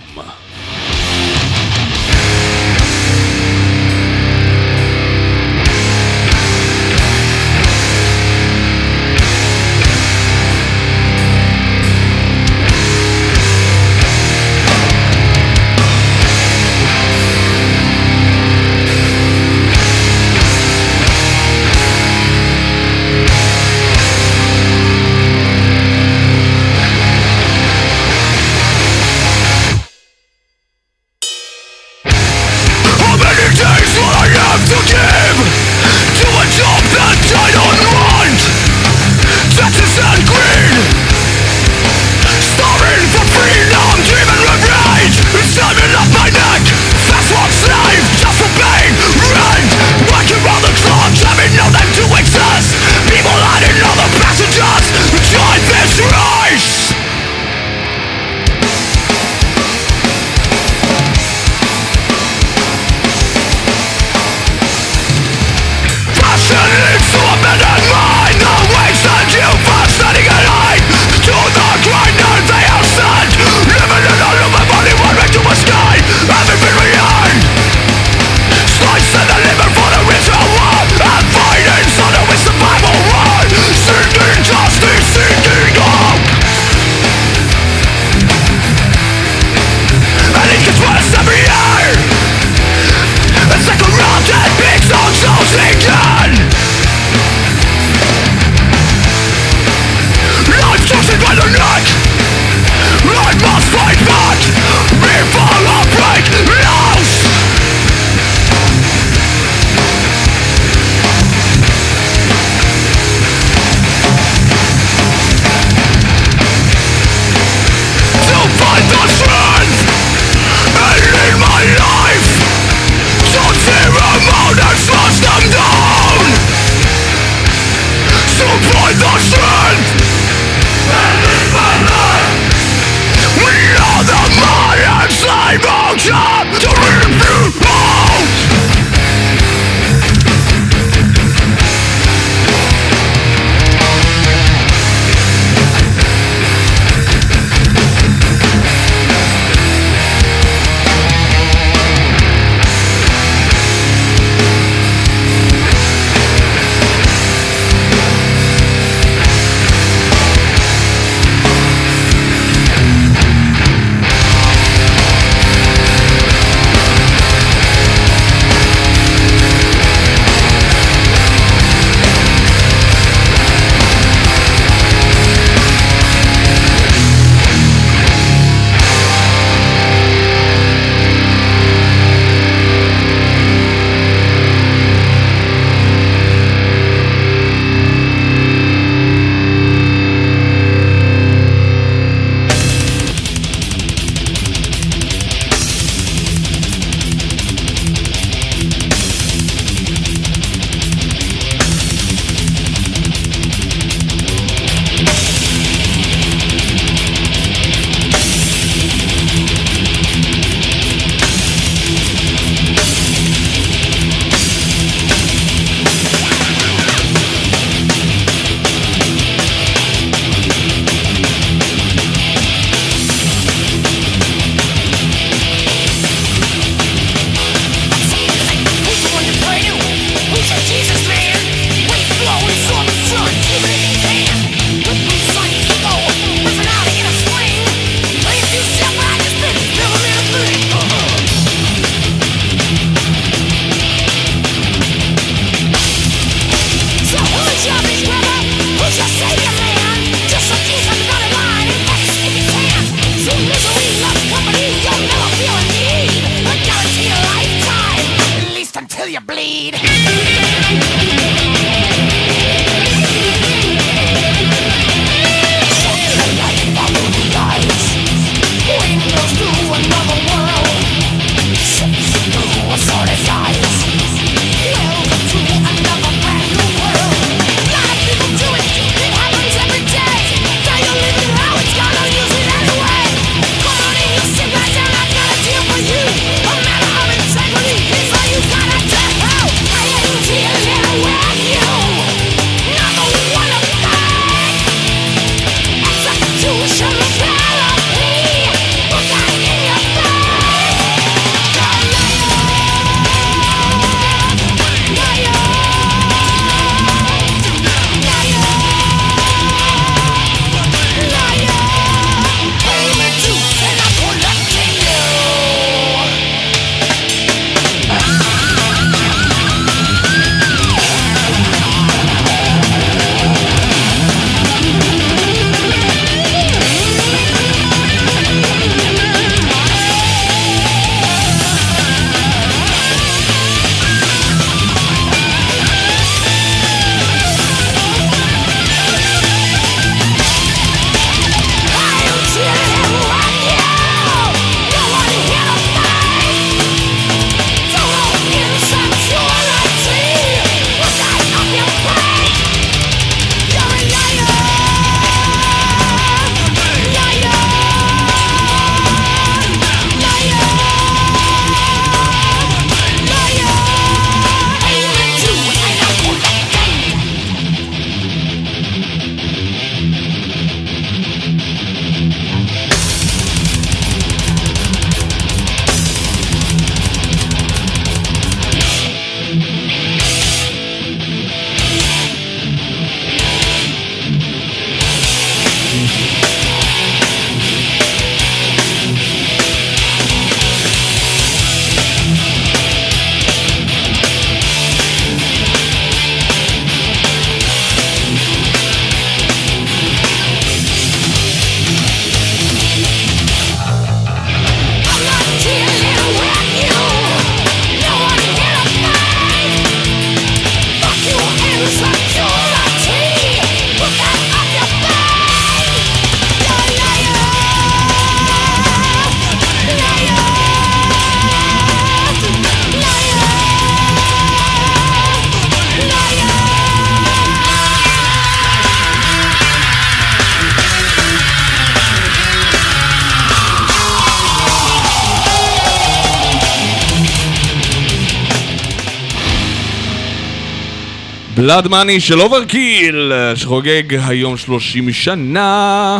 Blood Money של Overkill, שחוגג היום 30 שנה.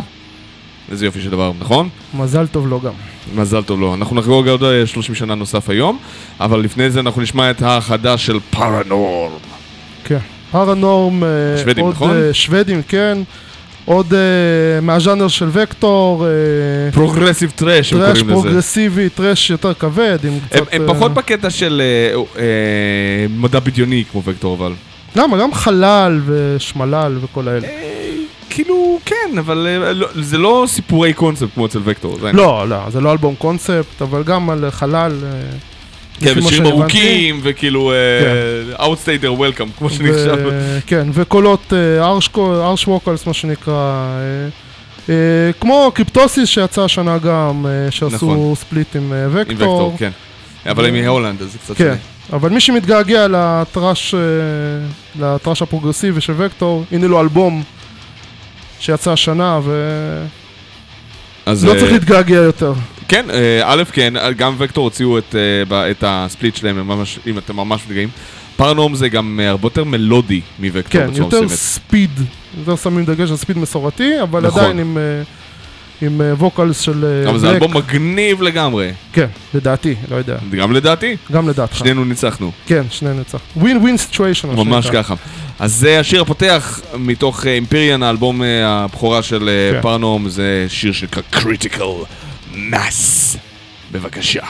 איזה יופי של דבר, נכון? מזל טוב לו גם. מזל טוב לו. אנחנו נחגוג עוד אה, 30 שנה נוסף היום, אבל לפני זה אנחנו נשמע את החדש של Paranorm. כן. Paranorm, אה, שוודים, עוד, נכון? אה, שוודים, כן. עוד אה, מהז'אנר של Vektor, אה, progressive thrash הם thrash קוראים לזה. פרוגרסיבי, thrash יותר כבד, עם קצת... הם, הם אה, פחות בקטע של אה, אה, מדע בדיוני כמו Vektor, אבל... למה? גם חלל ושמלל וכל האלה. כאילו, כן, אבל אה, לא, זה לא סיפורי קונספט כמו אצל Vektor. לא, לא, זה לא אלבום קונספט, אבל גם על חלל. אה, כן, ושירים. ארוכים, וכאילו, אה, Outstater Welcome, כמו שנחשב. כן, וקולות harsh vocals, מה שנקרא. אה, אה, כמו Cryptosis שיצא השנה גם, אה, שעשו נכון. split עם אה, עם Vektor. Vektor, כן. אבל הם מהולנד, אז זה קצת כן, שונה. אבל מי שמתגעגע ל thrash, אה, ל thrash הפרוגרסיבי של Vektor, הנה לו אלבום שיצא השנה, ולא אז צריך אה, להתגעגע יותר. כן, אה, א', כן, גם Vektor הוציאו את, את ה split שלהם, הם ממש, אם אתם ממש מתגעגעים. Paranorm זה גם הרבה יותר מלודי מ Vektor כן, יותר. speed, יותר שמים דגש על speed מסורתי, אבל נכון. עדיין עם... עם אה, vocals של אה, אבל זה black. אלבום מגניב לגמרי. כן, לדעתי, לא יודע. גם לדעתי, גם לדעתך. שנינו ניצחנו. כן, שנינו נצח. Win win situation. ממש ככה. אז זה השיר הפותח מתוך Empyrean, האלבום אה, הבכורה של אה, כן. Paranorm, זה שיר שנקרא Critical Mass. בבקשה.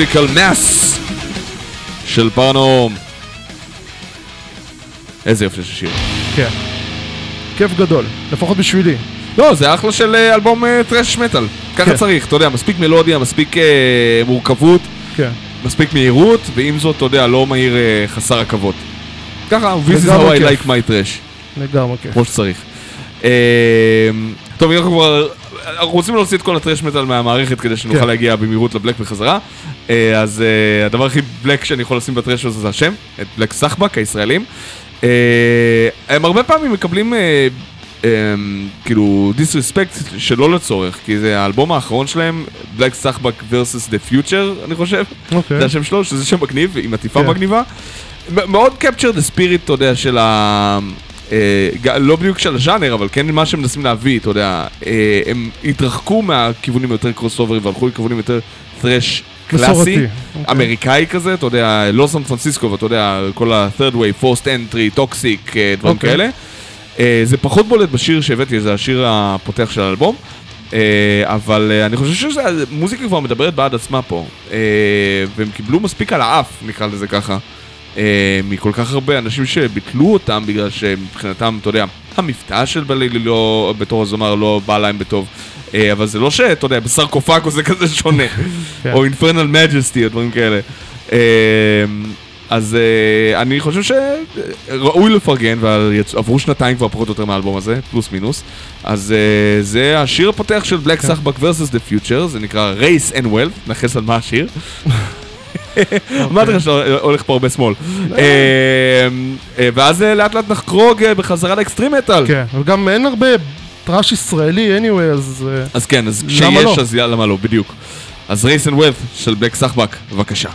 Critical Mass של Paranorm. איזה יופי של שיר. כן. כיף גדול, לפחות בשבילי. לא, זה אחלה של אה, אלבום אה, thrash metal. ככה כן. צריך, אתה יודע, מספיק מלודיה, מספיק אה, מורכבות, כן. מספיק מהירות, ועם זאת, אתה יודע, לא מהיר אה, חסר עכבות. ככה, This is how I like my thrash, לגמרי כיף. כמו שצריך. אה, טוב, אנחנו כבר... אנחנו רוצים להוציא את כל הטרש מטאל מהמערכת כדי שנוכל כן. להגיע במהירות לבלק בחזרה. אה, אז אה, הדבר הכי בלק שאני יכול לשים בטרש הזה זה השם, את בלק סחבק הישראלים. אה, הם הרבה פעמים מקבלים אה, כאילו דיסרספקט שלא לצורך, כי זה האלבום האחרון שלהם, בלק סחבק vs. the future, אני חושב. אוקיי. זה השם שלו, שזה שם מגניב, עם עטיפה כן. מגניבה. מאוד capture the spirit, אתה יודע, של ה... אה, לא בדיוק של הז'אנר, אבל כן מה שהם מנסים להביא, אתה יודע, אה, הם התרחקו מהכיוונים יותר קרוס אוברים והלכו לכיוונים יותר מסורתי, קלאסי, אוקיי. אמריקאי כזה, אתה יודע, לא סן פרנסיסקו, ואתה יודע, כל ה-third way, forced entry, toxic, אה, דברים אוקיי. כאלה. אה, זה פחות בולט בשיר שהבאתי, זה השיר הפותח של האלבום. אה, אבל אה, אני חושב שהמוזיקה כבר מדברת בעד עצמה פה. אה, והם קיבלו מספיק על האף, נקרא לזה ככה. אה, מכל כך הרבה אנשים שביטלו אותם בגלל שמבחינתם, אתה יודע, המבטא של בלילי לא, בתור הזמר לא בא להם בטוב. אה, אבל זה לא שאתה יודע, בסרקופגו זה כזה שונה. כן. או אינפרנל מג'סטי, או דברים כאלה. אה, אז אה, אני חושב שראוי לפרגן, ועברו שנתיים כבר פחות או יותר מהאלבום הזה, פלוס מינוס. אז אה, זה השיר הפותח של בלק סחבק vs. The Future, זה נקרא Race and Wealth, נחס על מה השיר. אמרתי לך שהולך פה הרבה שמאל. אה, אה, ואז אה, לאט לאט נחרוג בחזרה לאקסטרים מטאל. כן, אבל גם אין הרבה טראש ישראלי anyway, אז... אז כן, אז כשיש לא? אז למה לא, בדיוק. אז Race and Wealth של בלק סחבק, בבקשה.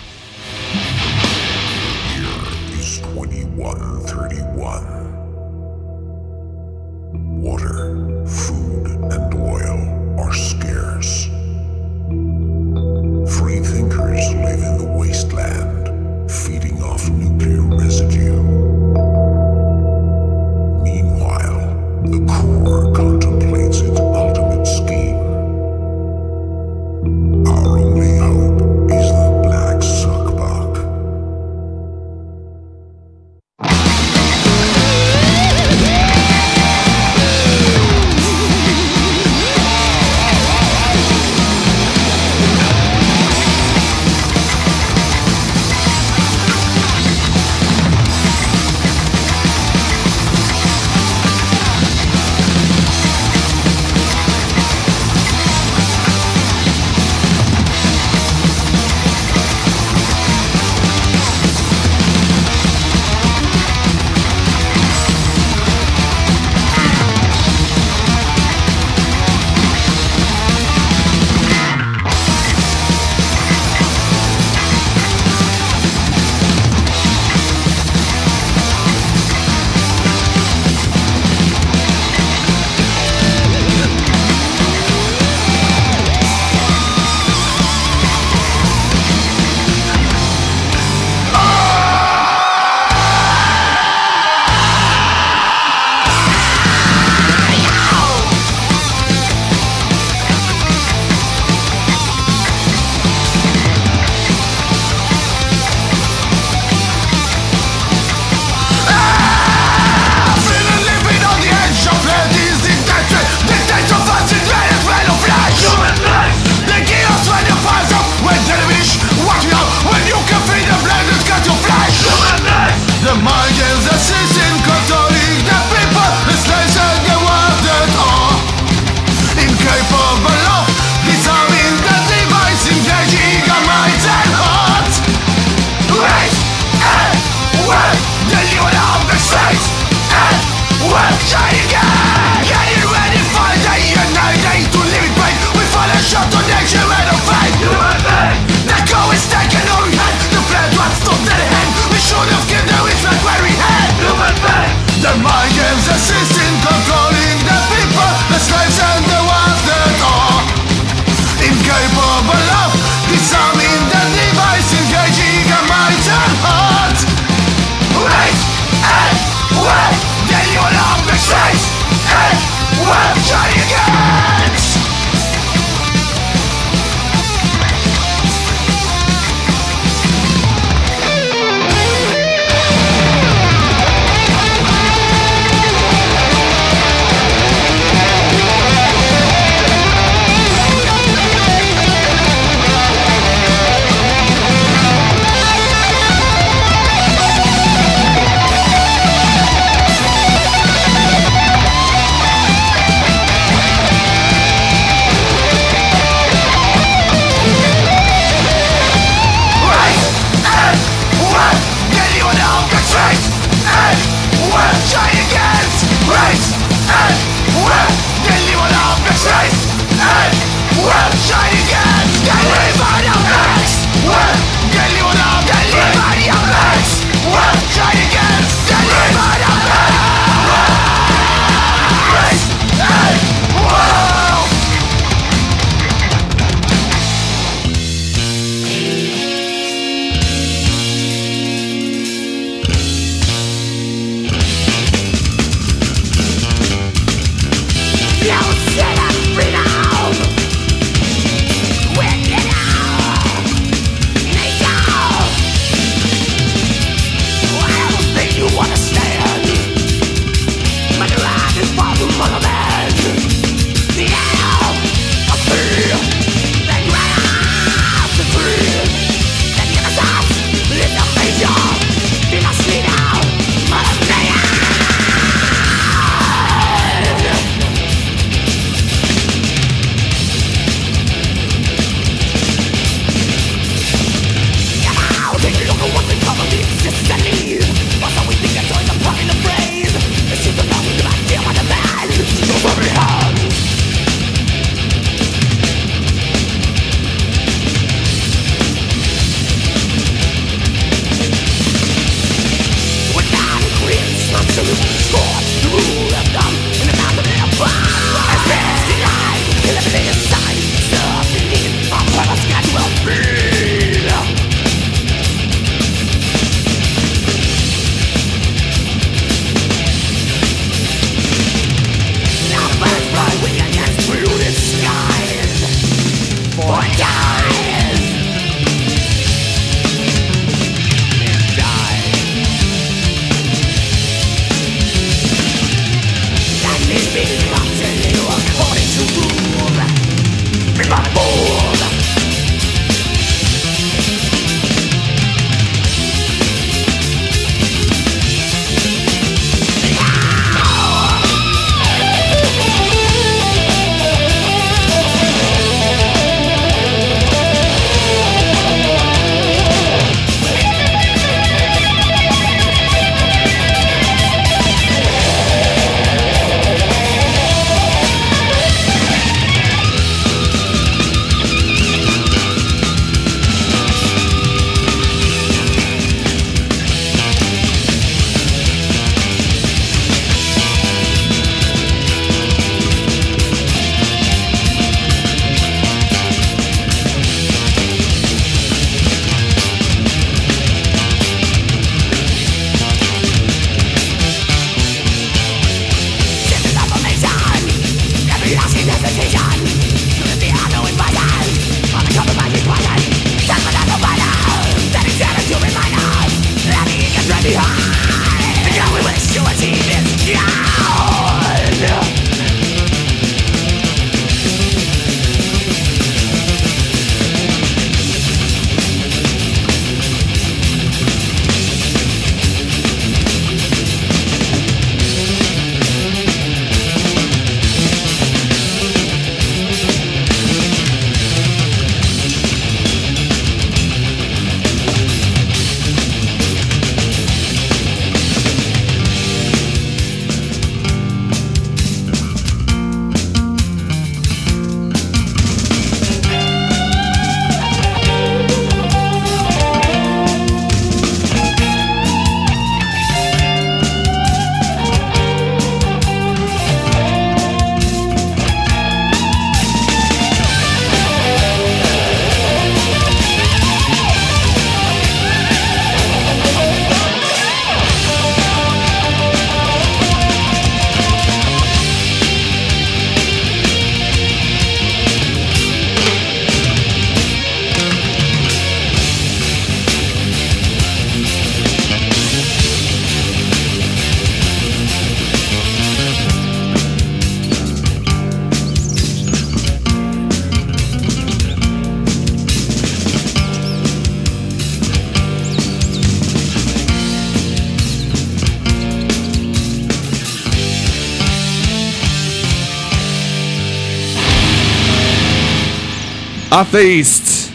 אתאיסט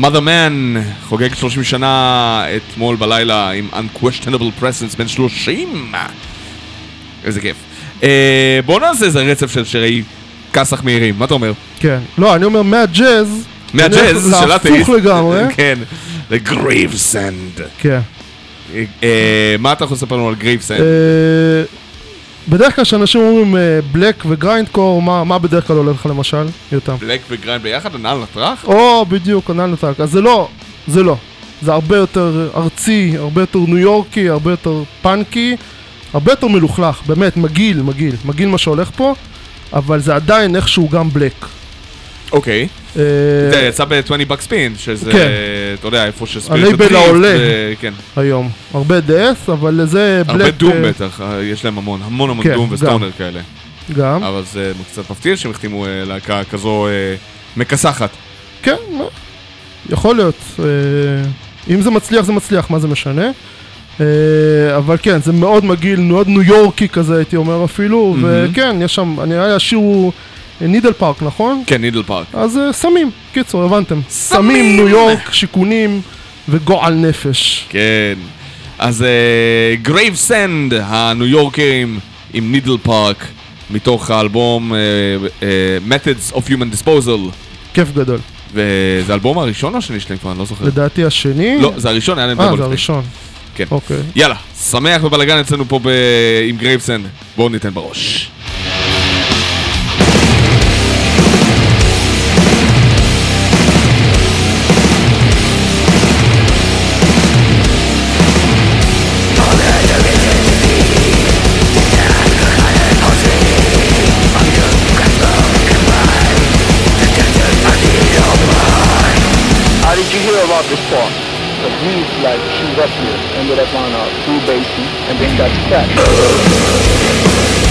mother man חוגג 30 שנה אתמול בלילה עם unquestionable presence בן 30 איזה כיף. אה, בואו נעשה איזה רצף של שירי כסח מהירים, מה אתה אומר? כן. לא, אני אומר מהג'אז. מהג'אז של להפוך אתאיסט. לגמרי. כן, לגרייבסנד. כן. אה, מה אתה יכול לספר לנו על גרייבסנד? בדרך כלל כשאנשים אומרים black ו grind core, מה מה בדרך כלל עולה לך למשל? יותם. בלק וגריינד ביחד, הנעל נטרח? או, בדיוק, Anaal Nathrakh. אז זה לא, זה לא. זה הרבה יותר ארצי, הרבה יותר ניו יורקי, הרבה יותר punky, הרבה יותר מלוכלך, באמת, מגעיל, מגעיל. מגעיל מה שהולך פה, אבל זה עדיין איכשהו גם black. אוקיי. אה, זה יצא ב-20 Buck Spin, שזה, כן. אתה יודע, איפה שספיריט הלייבל העולה. כן. היום. הרבה death, אבל זה black... הרבה doom אה, בטח, אה, יש להם המון, המון המון כן, דום. וסטונר כאלה. גם. אבל זה קצת מפתיע שהם החתימו אה, להקה כזו אה, מכסחת. כן. יכול להיות. אה, אם זה מצליח, זה מצליח, מה זה משנה? אה, אבל כן, זה מאוד מגעיל, מאוד ניו יורקי כזה, הייתי אומר אפילו. וכן, יש שם, אני נראה לי השיר הוא אה, נידל פארק, נכון? כן, נידל פארק. אז אה, סמים, קיצור, הבנתם. סמים, ניו יורק, שיכונים וגועל נפש. כן. אז Gravesend, הניו יורקרים עם Needle Park, מתוך האלבום אה, אה, Methods of Human Disposal. כיף גדול. וזה האלבום הראשון או השני שלהם כבר, אני לא זוכר. לדעתי השני... לא, זה הראשון, היה להם אה, דאבל זה לפני. הראשון. כן. אוקיי. יאללה, שמח ובלאגן אצלנו פה. עם Gravesend. בואו ניתן בראש. Up here, ended up on a blue basin, and then got stacked.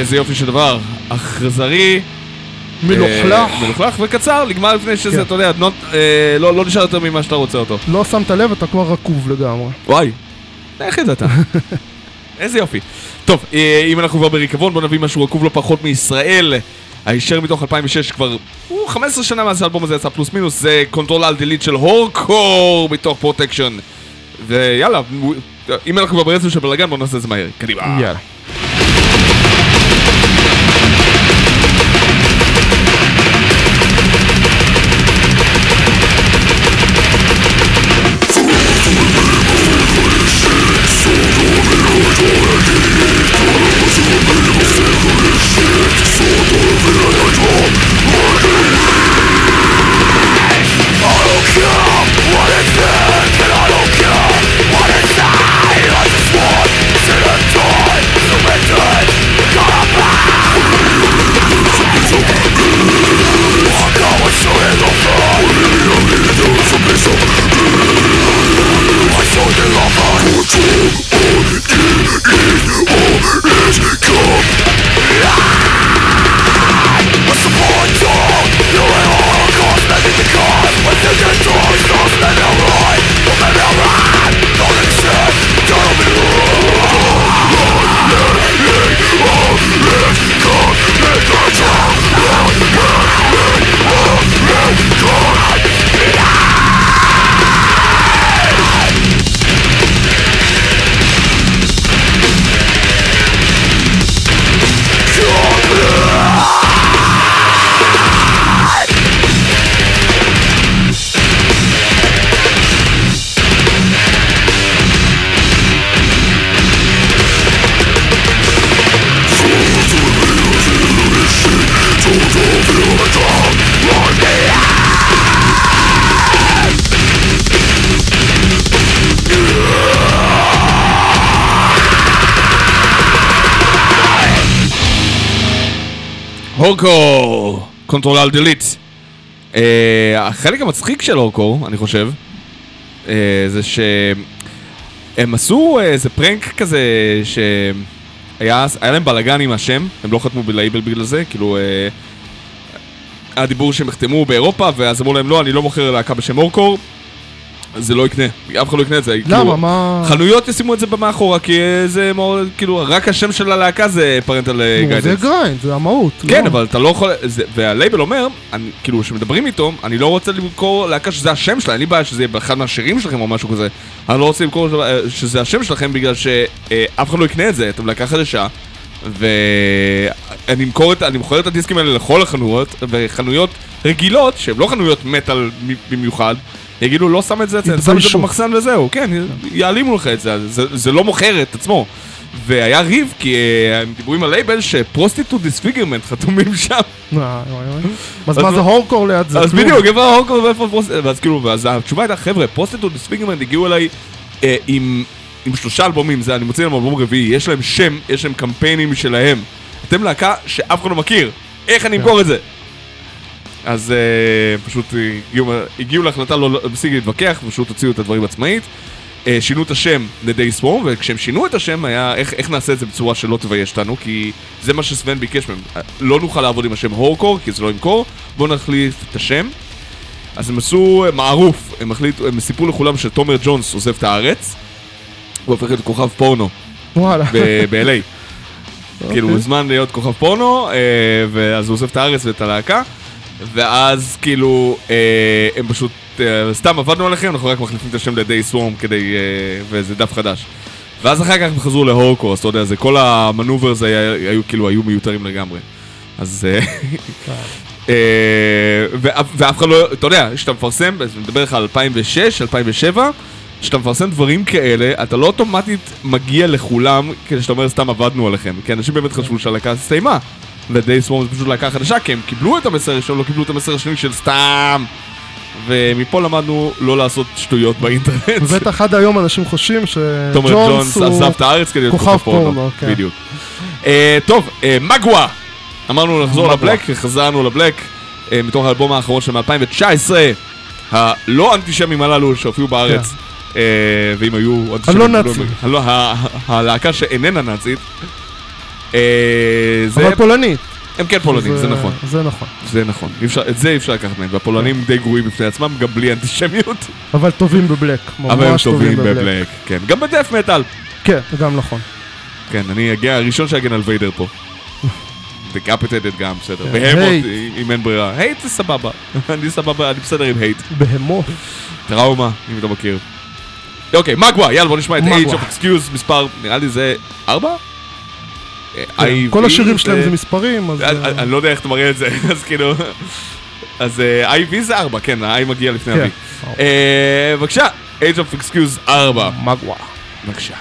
איזה יופי של דבר. אכזרי. מלוכלך. אה, מלוכלך וקצר, נגמר לפני שזה, כן. אתה יודע, אה, לא לא נשאר יותר ממה שאתה רוצה אותו. לא שמת לב, אתה כבר רקוב לגמרי. וואי, איך ידעת? איזה יופי. טוב, אה, אם אנחנו כבר בריקבון, בוא נביא משהו רקוב לא פחות מישראל. הישר מתוך 2006 כבר הוא 15 שנה מאז שהאלבום הזה יצא פלוס מינוס, זה Control Alt Delete של Whorecore מתוך Protection. ויאללה, אם אנחנו כבר ברצף של בלאגן, בוא נעשה את זה מהר. קדימה. יאללה. Whorecore, Control Delete. החלק המצחיק של Whorecore, אני חושב, אה, זה שהם עשו אה, איזה prank כזה שהיה היה להם בלאגן עם השם, הם לא חתמו בלייבל בגלל זה, כאילו... אה, היה דיבור שהם יחתמו באירופה, ואז אמרו להם לא, אני לא מוכר להקה בשם Whorecore, זה לא יקנה, אף אחד לא יקנה את זה. למה? כאילו, מה... חנויות ישימו את זה במאחורה, כי אה, זה מאוד, כאילו, רק השם של הלהקה זה parental זה guidance. Grind, זה המהות. כן, לא. אבל אתה לא יכול... זה, והלייבל אומר, אני, כאילו, כשמדברים איתו, אני לא רוצה למכור להקה שזה השם שלה, אין לי בעיה שזה יהיה באחד מהשירים שלכם או משהו כזה. אני לא רוצה למכור אה, שזה השם שלכם בגלל שאף אחד לא יקנה את זה, אתם להקה חדשה. ואני אמכור את, אני מוכר את הדיסקים האלה לכל החנויות, וחנויות רגילות, שהן לא חנויות מטאל במיוחד, יגידו לא שם את זה, שם את זה. במחסן וזהו, כן, יעלימו לך את זה, זה, זה לא מוכר את עצמו. והיה ריב, כי אה, הם דיברו עם הלייבל ש Prostitute Disfigurement חתומים שם. וואי, וואי. אז מה זה Whorecore ליד זה? אז. בדיוק, איפה ה Whorecore ואיפה Prostitute, ואז כאילו, ואז התשובה הייתה, חבר'ה, Prostitute Disfigurement הגיעו אליי אה, עם, שלושה אלבומים, זה אני מוציא להם אלבום רביעי, יש להם שם, יש להם קמפיינים שלהם. אתם להקה שאף אחד לא מכיר, איך אני אמכור את זה? אז אה, פשוט הגיעו, הגיעו להחלטה לא להפסיק להתווכח, פשוט הוציאו את הדברים עצמאית. אה, שינו את השם ל-Day Swarm, וכשהם שינו את השם היה איך, איך נעשה את זה בצורה שלא תבייש אותנו, כי זה מה שסוון ביקש מהם. אה, לא נוכל לעבוד עם השם הורקור, כי זה לא ימכור, בואו נחליף את השם. אז הם עשו מערוף, הם, החליטו, הם סיפרו לכולם שתומר ג'ונס עוזב את הארץ, הוא הופך להיות כוכב פורנו וואלה. ב-LA. כאילו, הוא הוזמן להיות כוכב פורנו, ואז הוא עוזב את הארץ ואת הלהקה, ואז כאילו, אה, הם פשוט, אה, סתם עבדנו עליכם, אנחנו רק מחליפים את השם ל-Day Swarm כדי, אה, וזה דף חדש. ואז אחר כך הם חזרו להורקור, אז אתה יודע, זה כל המנוברס היה- היו כאילו, היו מיותרים לגמרי. אז... אה, אה, ואף אחד לא, אתה יודע, כשאתה מפרסם, אני מדבר איתך על 2006, 2007, כשאתה מפרסם דברים כאלה, אתה לא אוטומטית מגיע לכולם כדי שאתה אומר סתם עבדנו עליכם, כי אנשים באמת חשבו שהלהקה הסתיימה. Swarm זה פשוט להקה חדשה, כי הם קיבלו את המסר הראשון, לא קיבלו את המסר השני של סתם. ומפה למדנו לא לעשות שטויות באינטרנט. ובטח עד היום אנשים חושבים שג'ונס ג'ונס עזב הוא... את הארץ כדי להיות כוכב פורנו. כן. בדיוק. אה, טוב, אה, מגווה. אמרנו לחזור. לבלק, חזרנו לבלק, אה, מתוך האלבום האחרון של 2019, הלא אנטישמים הללו שהופיעו בארץ. אה, ואם היו. הלא לא- נאצים. הלהקה שאיננה נאצית. אה, זה... אבל פולנית. הם כן פולנים, זה נכון. זה נכון. זה נכון. אפשר- את זה אי אפשר לקחת מהם. והפולנים די גרועים בפני עצמם, גם בלי אנטישמיות. אבל טובים בבלק. אבל הם טובים בבלק. כן. גם בדף מטאל. כן, גם נכון. כן, אני אגיע הראשון שאגן על ויידר פה. דקפטטד גם, בסדר. כן, בהמות. אם אין ברירה. הייט זה סבבה. אני סבבה, אני בסדר עם הייט. בהמות. טראומה, אם אתה מכיר. אוקיי, מגווה, יאללה בוא נשמע את. Age of Excuse, מספר, נראה לי זה ארבע? אה, IV, כל השירים שלהם זה מספרים, אז... אני- אה, אני לא יודע איך אתה מראה את זה, אז כאילו... אז אה, IV זה ארבע, כן, ה-I מגיע לפני כן. ה-V. אה, בבקשה, Age of Excuse ארבע. מגווה. בבקשה.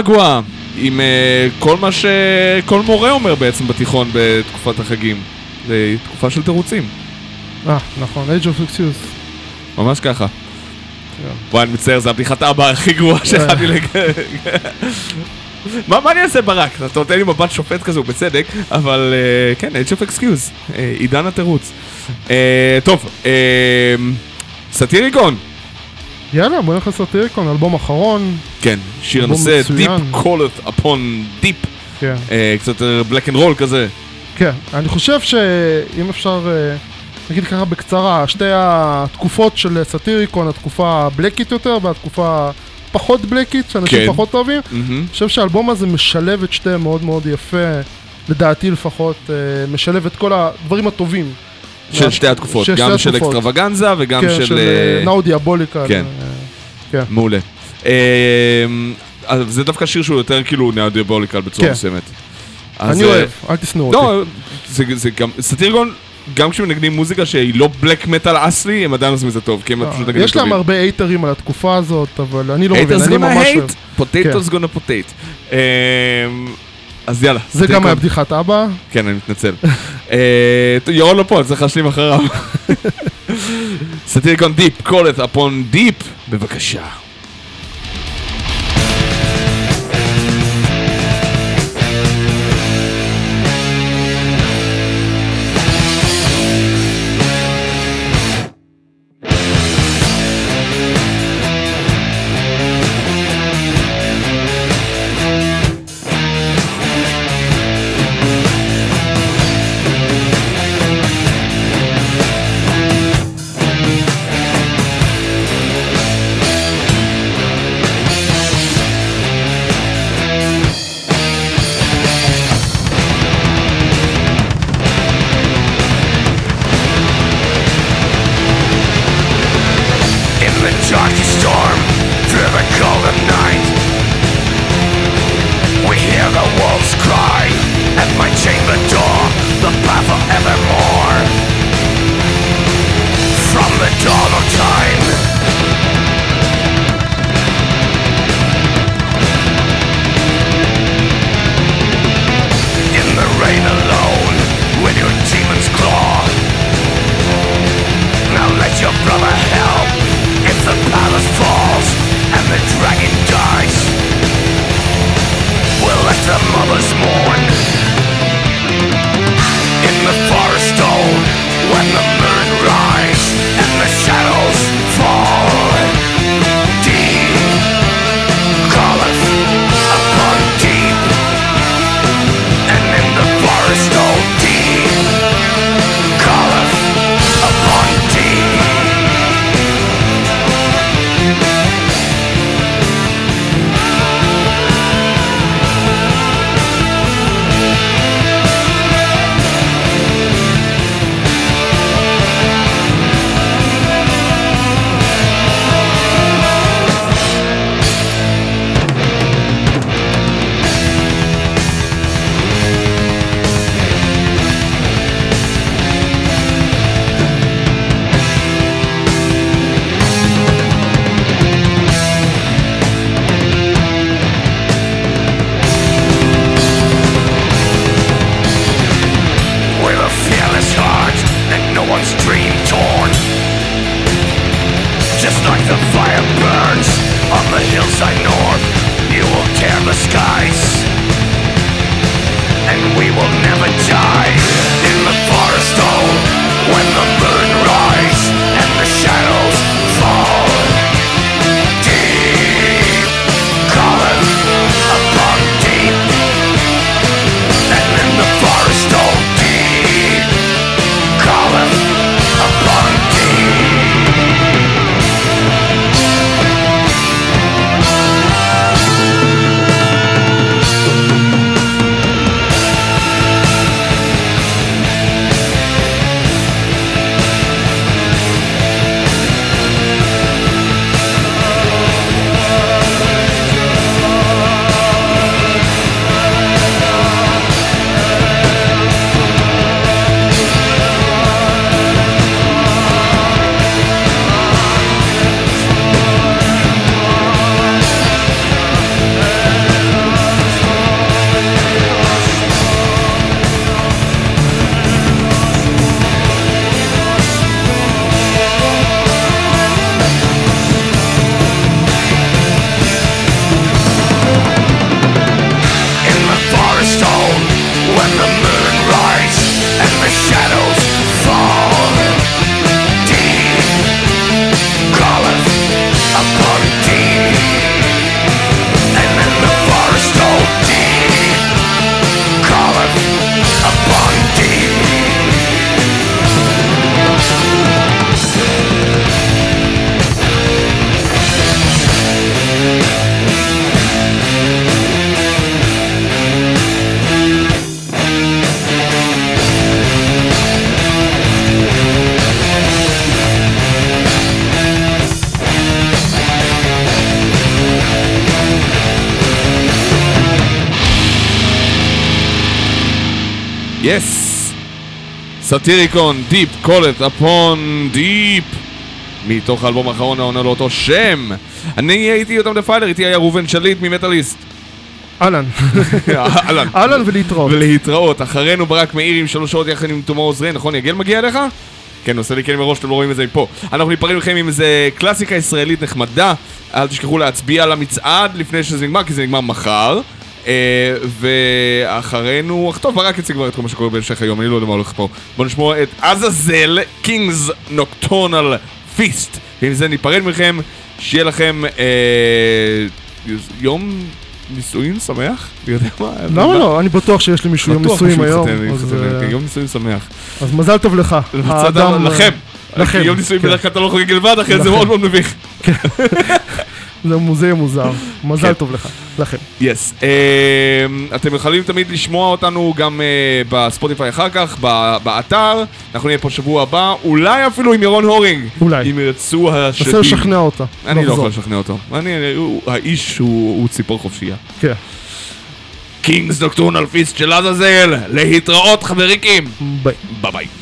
מגווה, עם אה, כל מה שכל מורה אומר בעצם בתיכון בתקופת החגים. זה תקופה של תירוצים, אה, נכון, Age of Excuse. ממש ככה. כן. וואי, אני מצטער, זו הבדיחת אבא הכי גרועה שיכולתי לג... מה מה אני אעשה ברק? אתה נותן לי מבט שופט כזה, ובצדק, אבל אה, כן, Age of Excuse, אה, עידן התירוץ. אה, טוב, אה, סאטיריקון, יאללה, בוא נלך ל Satyricon, אלבום אחרון. כן, שיר הנושא. Deep Calleth Upon Deep, כן. אה, קצת black and roll כזה. כן, אני חושב שאם אפשר, אה, נגיד ככה בקצרה, שתי התקופות של Satyricon, התקופה הבלקית יותר והתקופה פחות בלקית, שאנשים כן. פחות אוהבים, מהמם. אני חושב שהאלבום הזה משלב את שתיהם מאוד מאוד יפה, לדעתי לפחות, אה, משלב את כל הדברים הטובים. של שתי התקופות, גם של. אקסטרווגנזה וגם כן, של... של אה, נאו דיאבוליקה. כן. כן. מעולה. אה, זה דווקא שיר שהוא יותר כאילו נאו-דיאבוליקל בצורה כן. מסוימת. אני אה, אוהב, אל תשנאו אותי. לא, זה, זה גם, סאטירגון, גם כשמנגנים מוזיקה שהיא לא בלק מטאל אסלי, הם עדיין עושים את זה טוב, כי הם פשוט נגנים אה, יש להם הרבה הייטרים על התקופה הזאת, אבל אני לא מבין, אני ממש אוהב. gonna potate. אה, אז יאללה. זה גם. היה בדיחת אבא. כן, אני מתנצל. אה, ירון לא פה, אני צריך להשלים אחריו. סאטיריקון דיפ, call it upon deep, בבקשה. Satyricon, Deep Calleth Upon Deep! מתוך האלבום האחרון העונה לאותו שם. אני הייתי יותם דפיילר, איתי היה ראובן שליט ממטאליסט. אהלן. אהלן. אהלן ולהתראות. ולהתראות. אחרינו ברק מאיר עם שלוש שעות יחד עם תומו עוזרי, נכון? יגל מגיע אליך? כן, עושה לי כן מראש, אתם לא רואים את זה מפה. אנחנו ניפרד מכם עם איזה קלאסיקה ישראלית נחמדה. אל תשכחו להצביע על המצעד לפני שזה נגמר, כי זה נגמר מחר. אה, ואחרינו, טוב, ברק יציג כבר את כל מה שקורה בהמשך היום, אני לא יודע מה הולך פה. בואו נשמע את עזאזל, קינגס נוקטורנל פיסט. ועם זה ניפרד מכם, שיהיה לכם אה, יום נישואין שמח? אני יודע מה? למה לא? אני בטוח שיש לי מישהו יום נישואים מישהו היום. אה, יום נישואים שמח. אז מזל טוב לך. האדם, לכם. לכם, יום נישואים כן. בדרך כלל אתה לא חוגג לבד, אחרי זה. מאוד מאוד מביך. זה מוזיאום מוזר. מזל כן. טוב לך. לכם. יס. אתם יכולים תמיד לשמוע אותנו גם אה, בספוטיפיי אחר כך, באתר. אנחנו נהיה פה שבוע הבא, אולי אפילו עם ירון הורינג. אולי. אם ירצו השדים. נסה לשכנע אותה. אני לא. יכול לשכנע אותו. האיש הוא ציפור חופשייה. כן. קינגס נוקטורנל פיסט של עזאזל, להתראות חבריקים. ביי. ביי ביי.